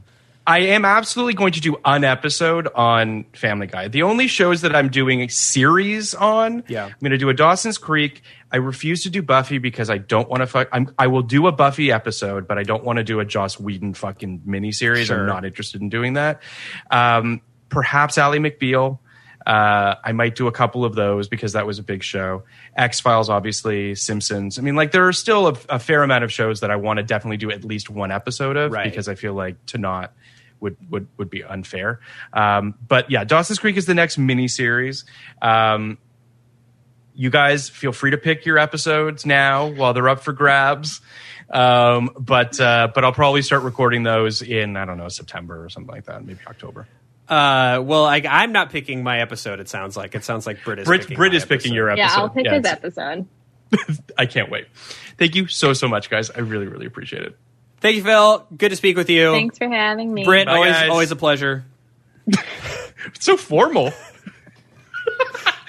I am absolutely going to do an episode on Family Guy. The only shows that I'm doing a series on, Yeah. I'm going to do a Dawson's Creek. I refuse to do Buffy because I don't want to fuck. I'm, I will do a Buffy episode, but I don't want to do a Joss Whedon fucking miniseries. Sure. I'm not interested in doing that. Um, perhaps Ally McBeal. Uh, I might do a couple of those because that was a big show. X Files, obviously, Simpsons. I mean, like there are still a, a fair amount of shows that I want to definitely do at least one episode of Right. because I feel like to not would would would be unfair. Um, but yeah, Dawson's Creek is the next mini series. Um, you guys feel free to pick your episodes now while they're up for grabs. Um, but uh, but I'll probably start recording those in I don't know September or something like that, maybe October. Uh, well, I, I'm not picking my episode. It sounds like it sounds like Britt is Britt, picking Britt my is picking your episode. yeah, I'll pick Yeah, his episode. I can't wait. Thank you so so much, guys. I really really appreciate it. Thank you, Phil. Good to speak with you. Thanks for having me. Britt, Bye, always guys. always a pleasure. It's so formal.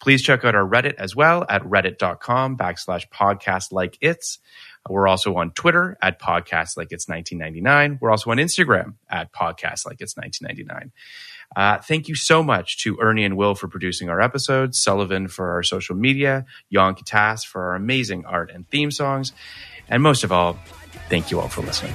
Please check out our Reddit as well at reddit.com backslash podcast like it's. We're also on Twitter at podcast like it's 1999. We're also on Instagram at podcast like it's 1999. Uh, thank you so much to Ernie and Will for producing our episodes, Sullivan for our social media, Jan Katas for our amazing art and theme songs, and most of all, thank you all for listening.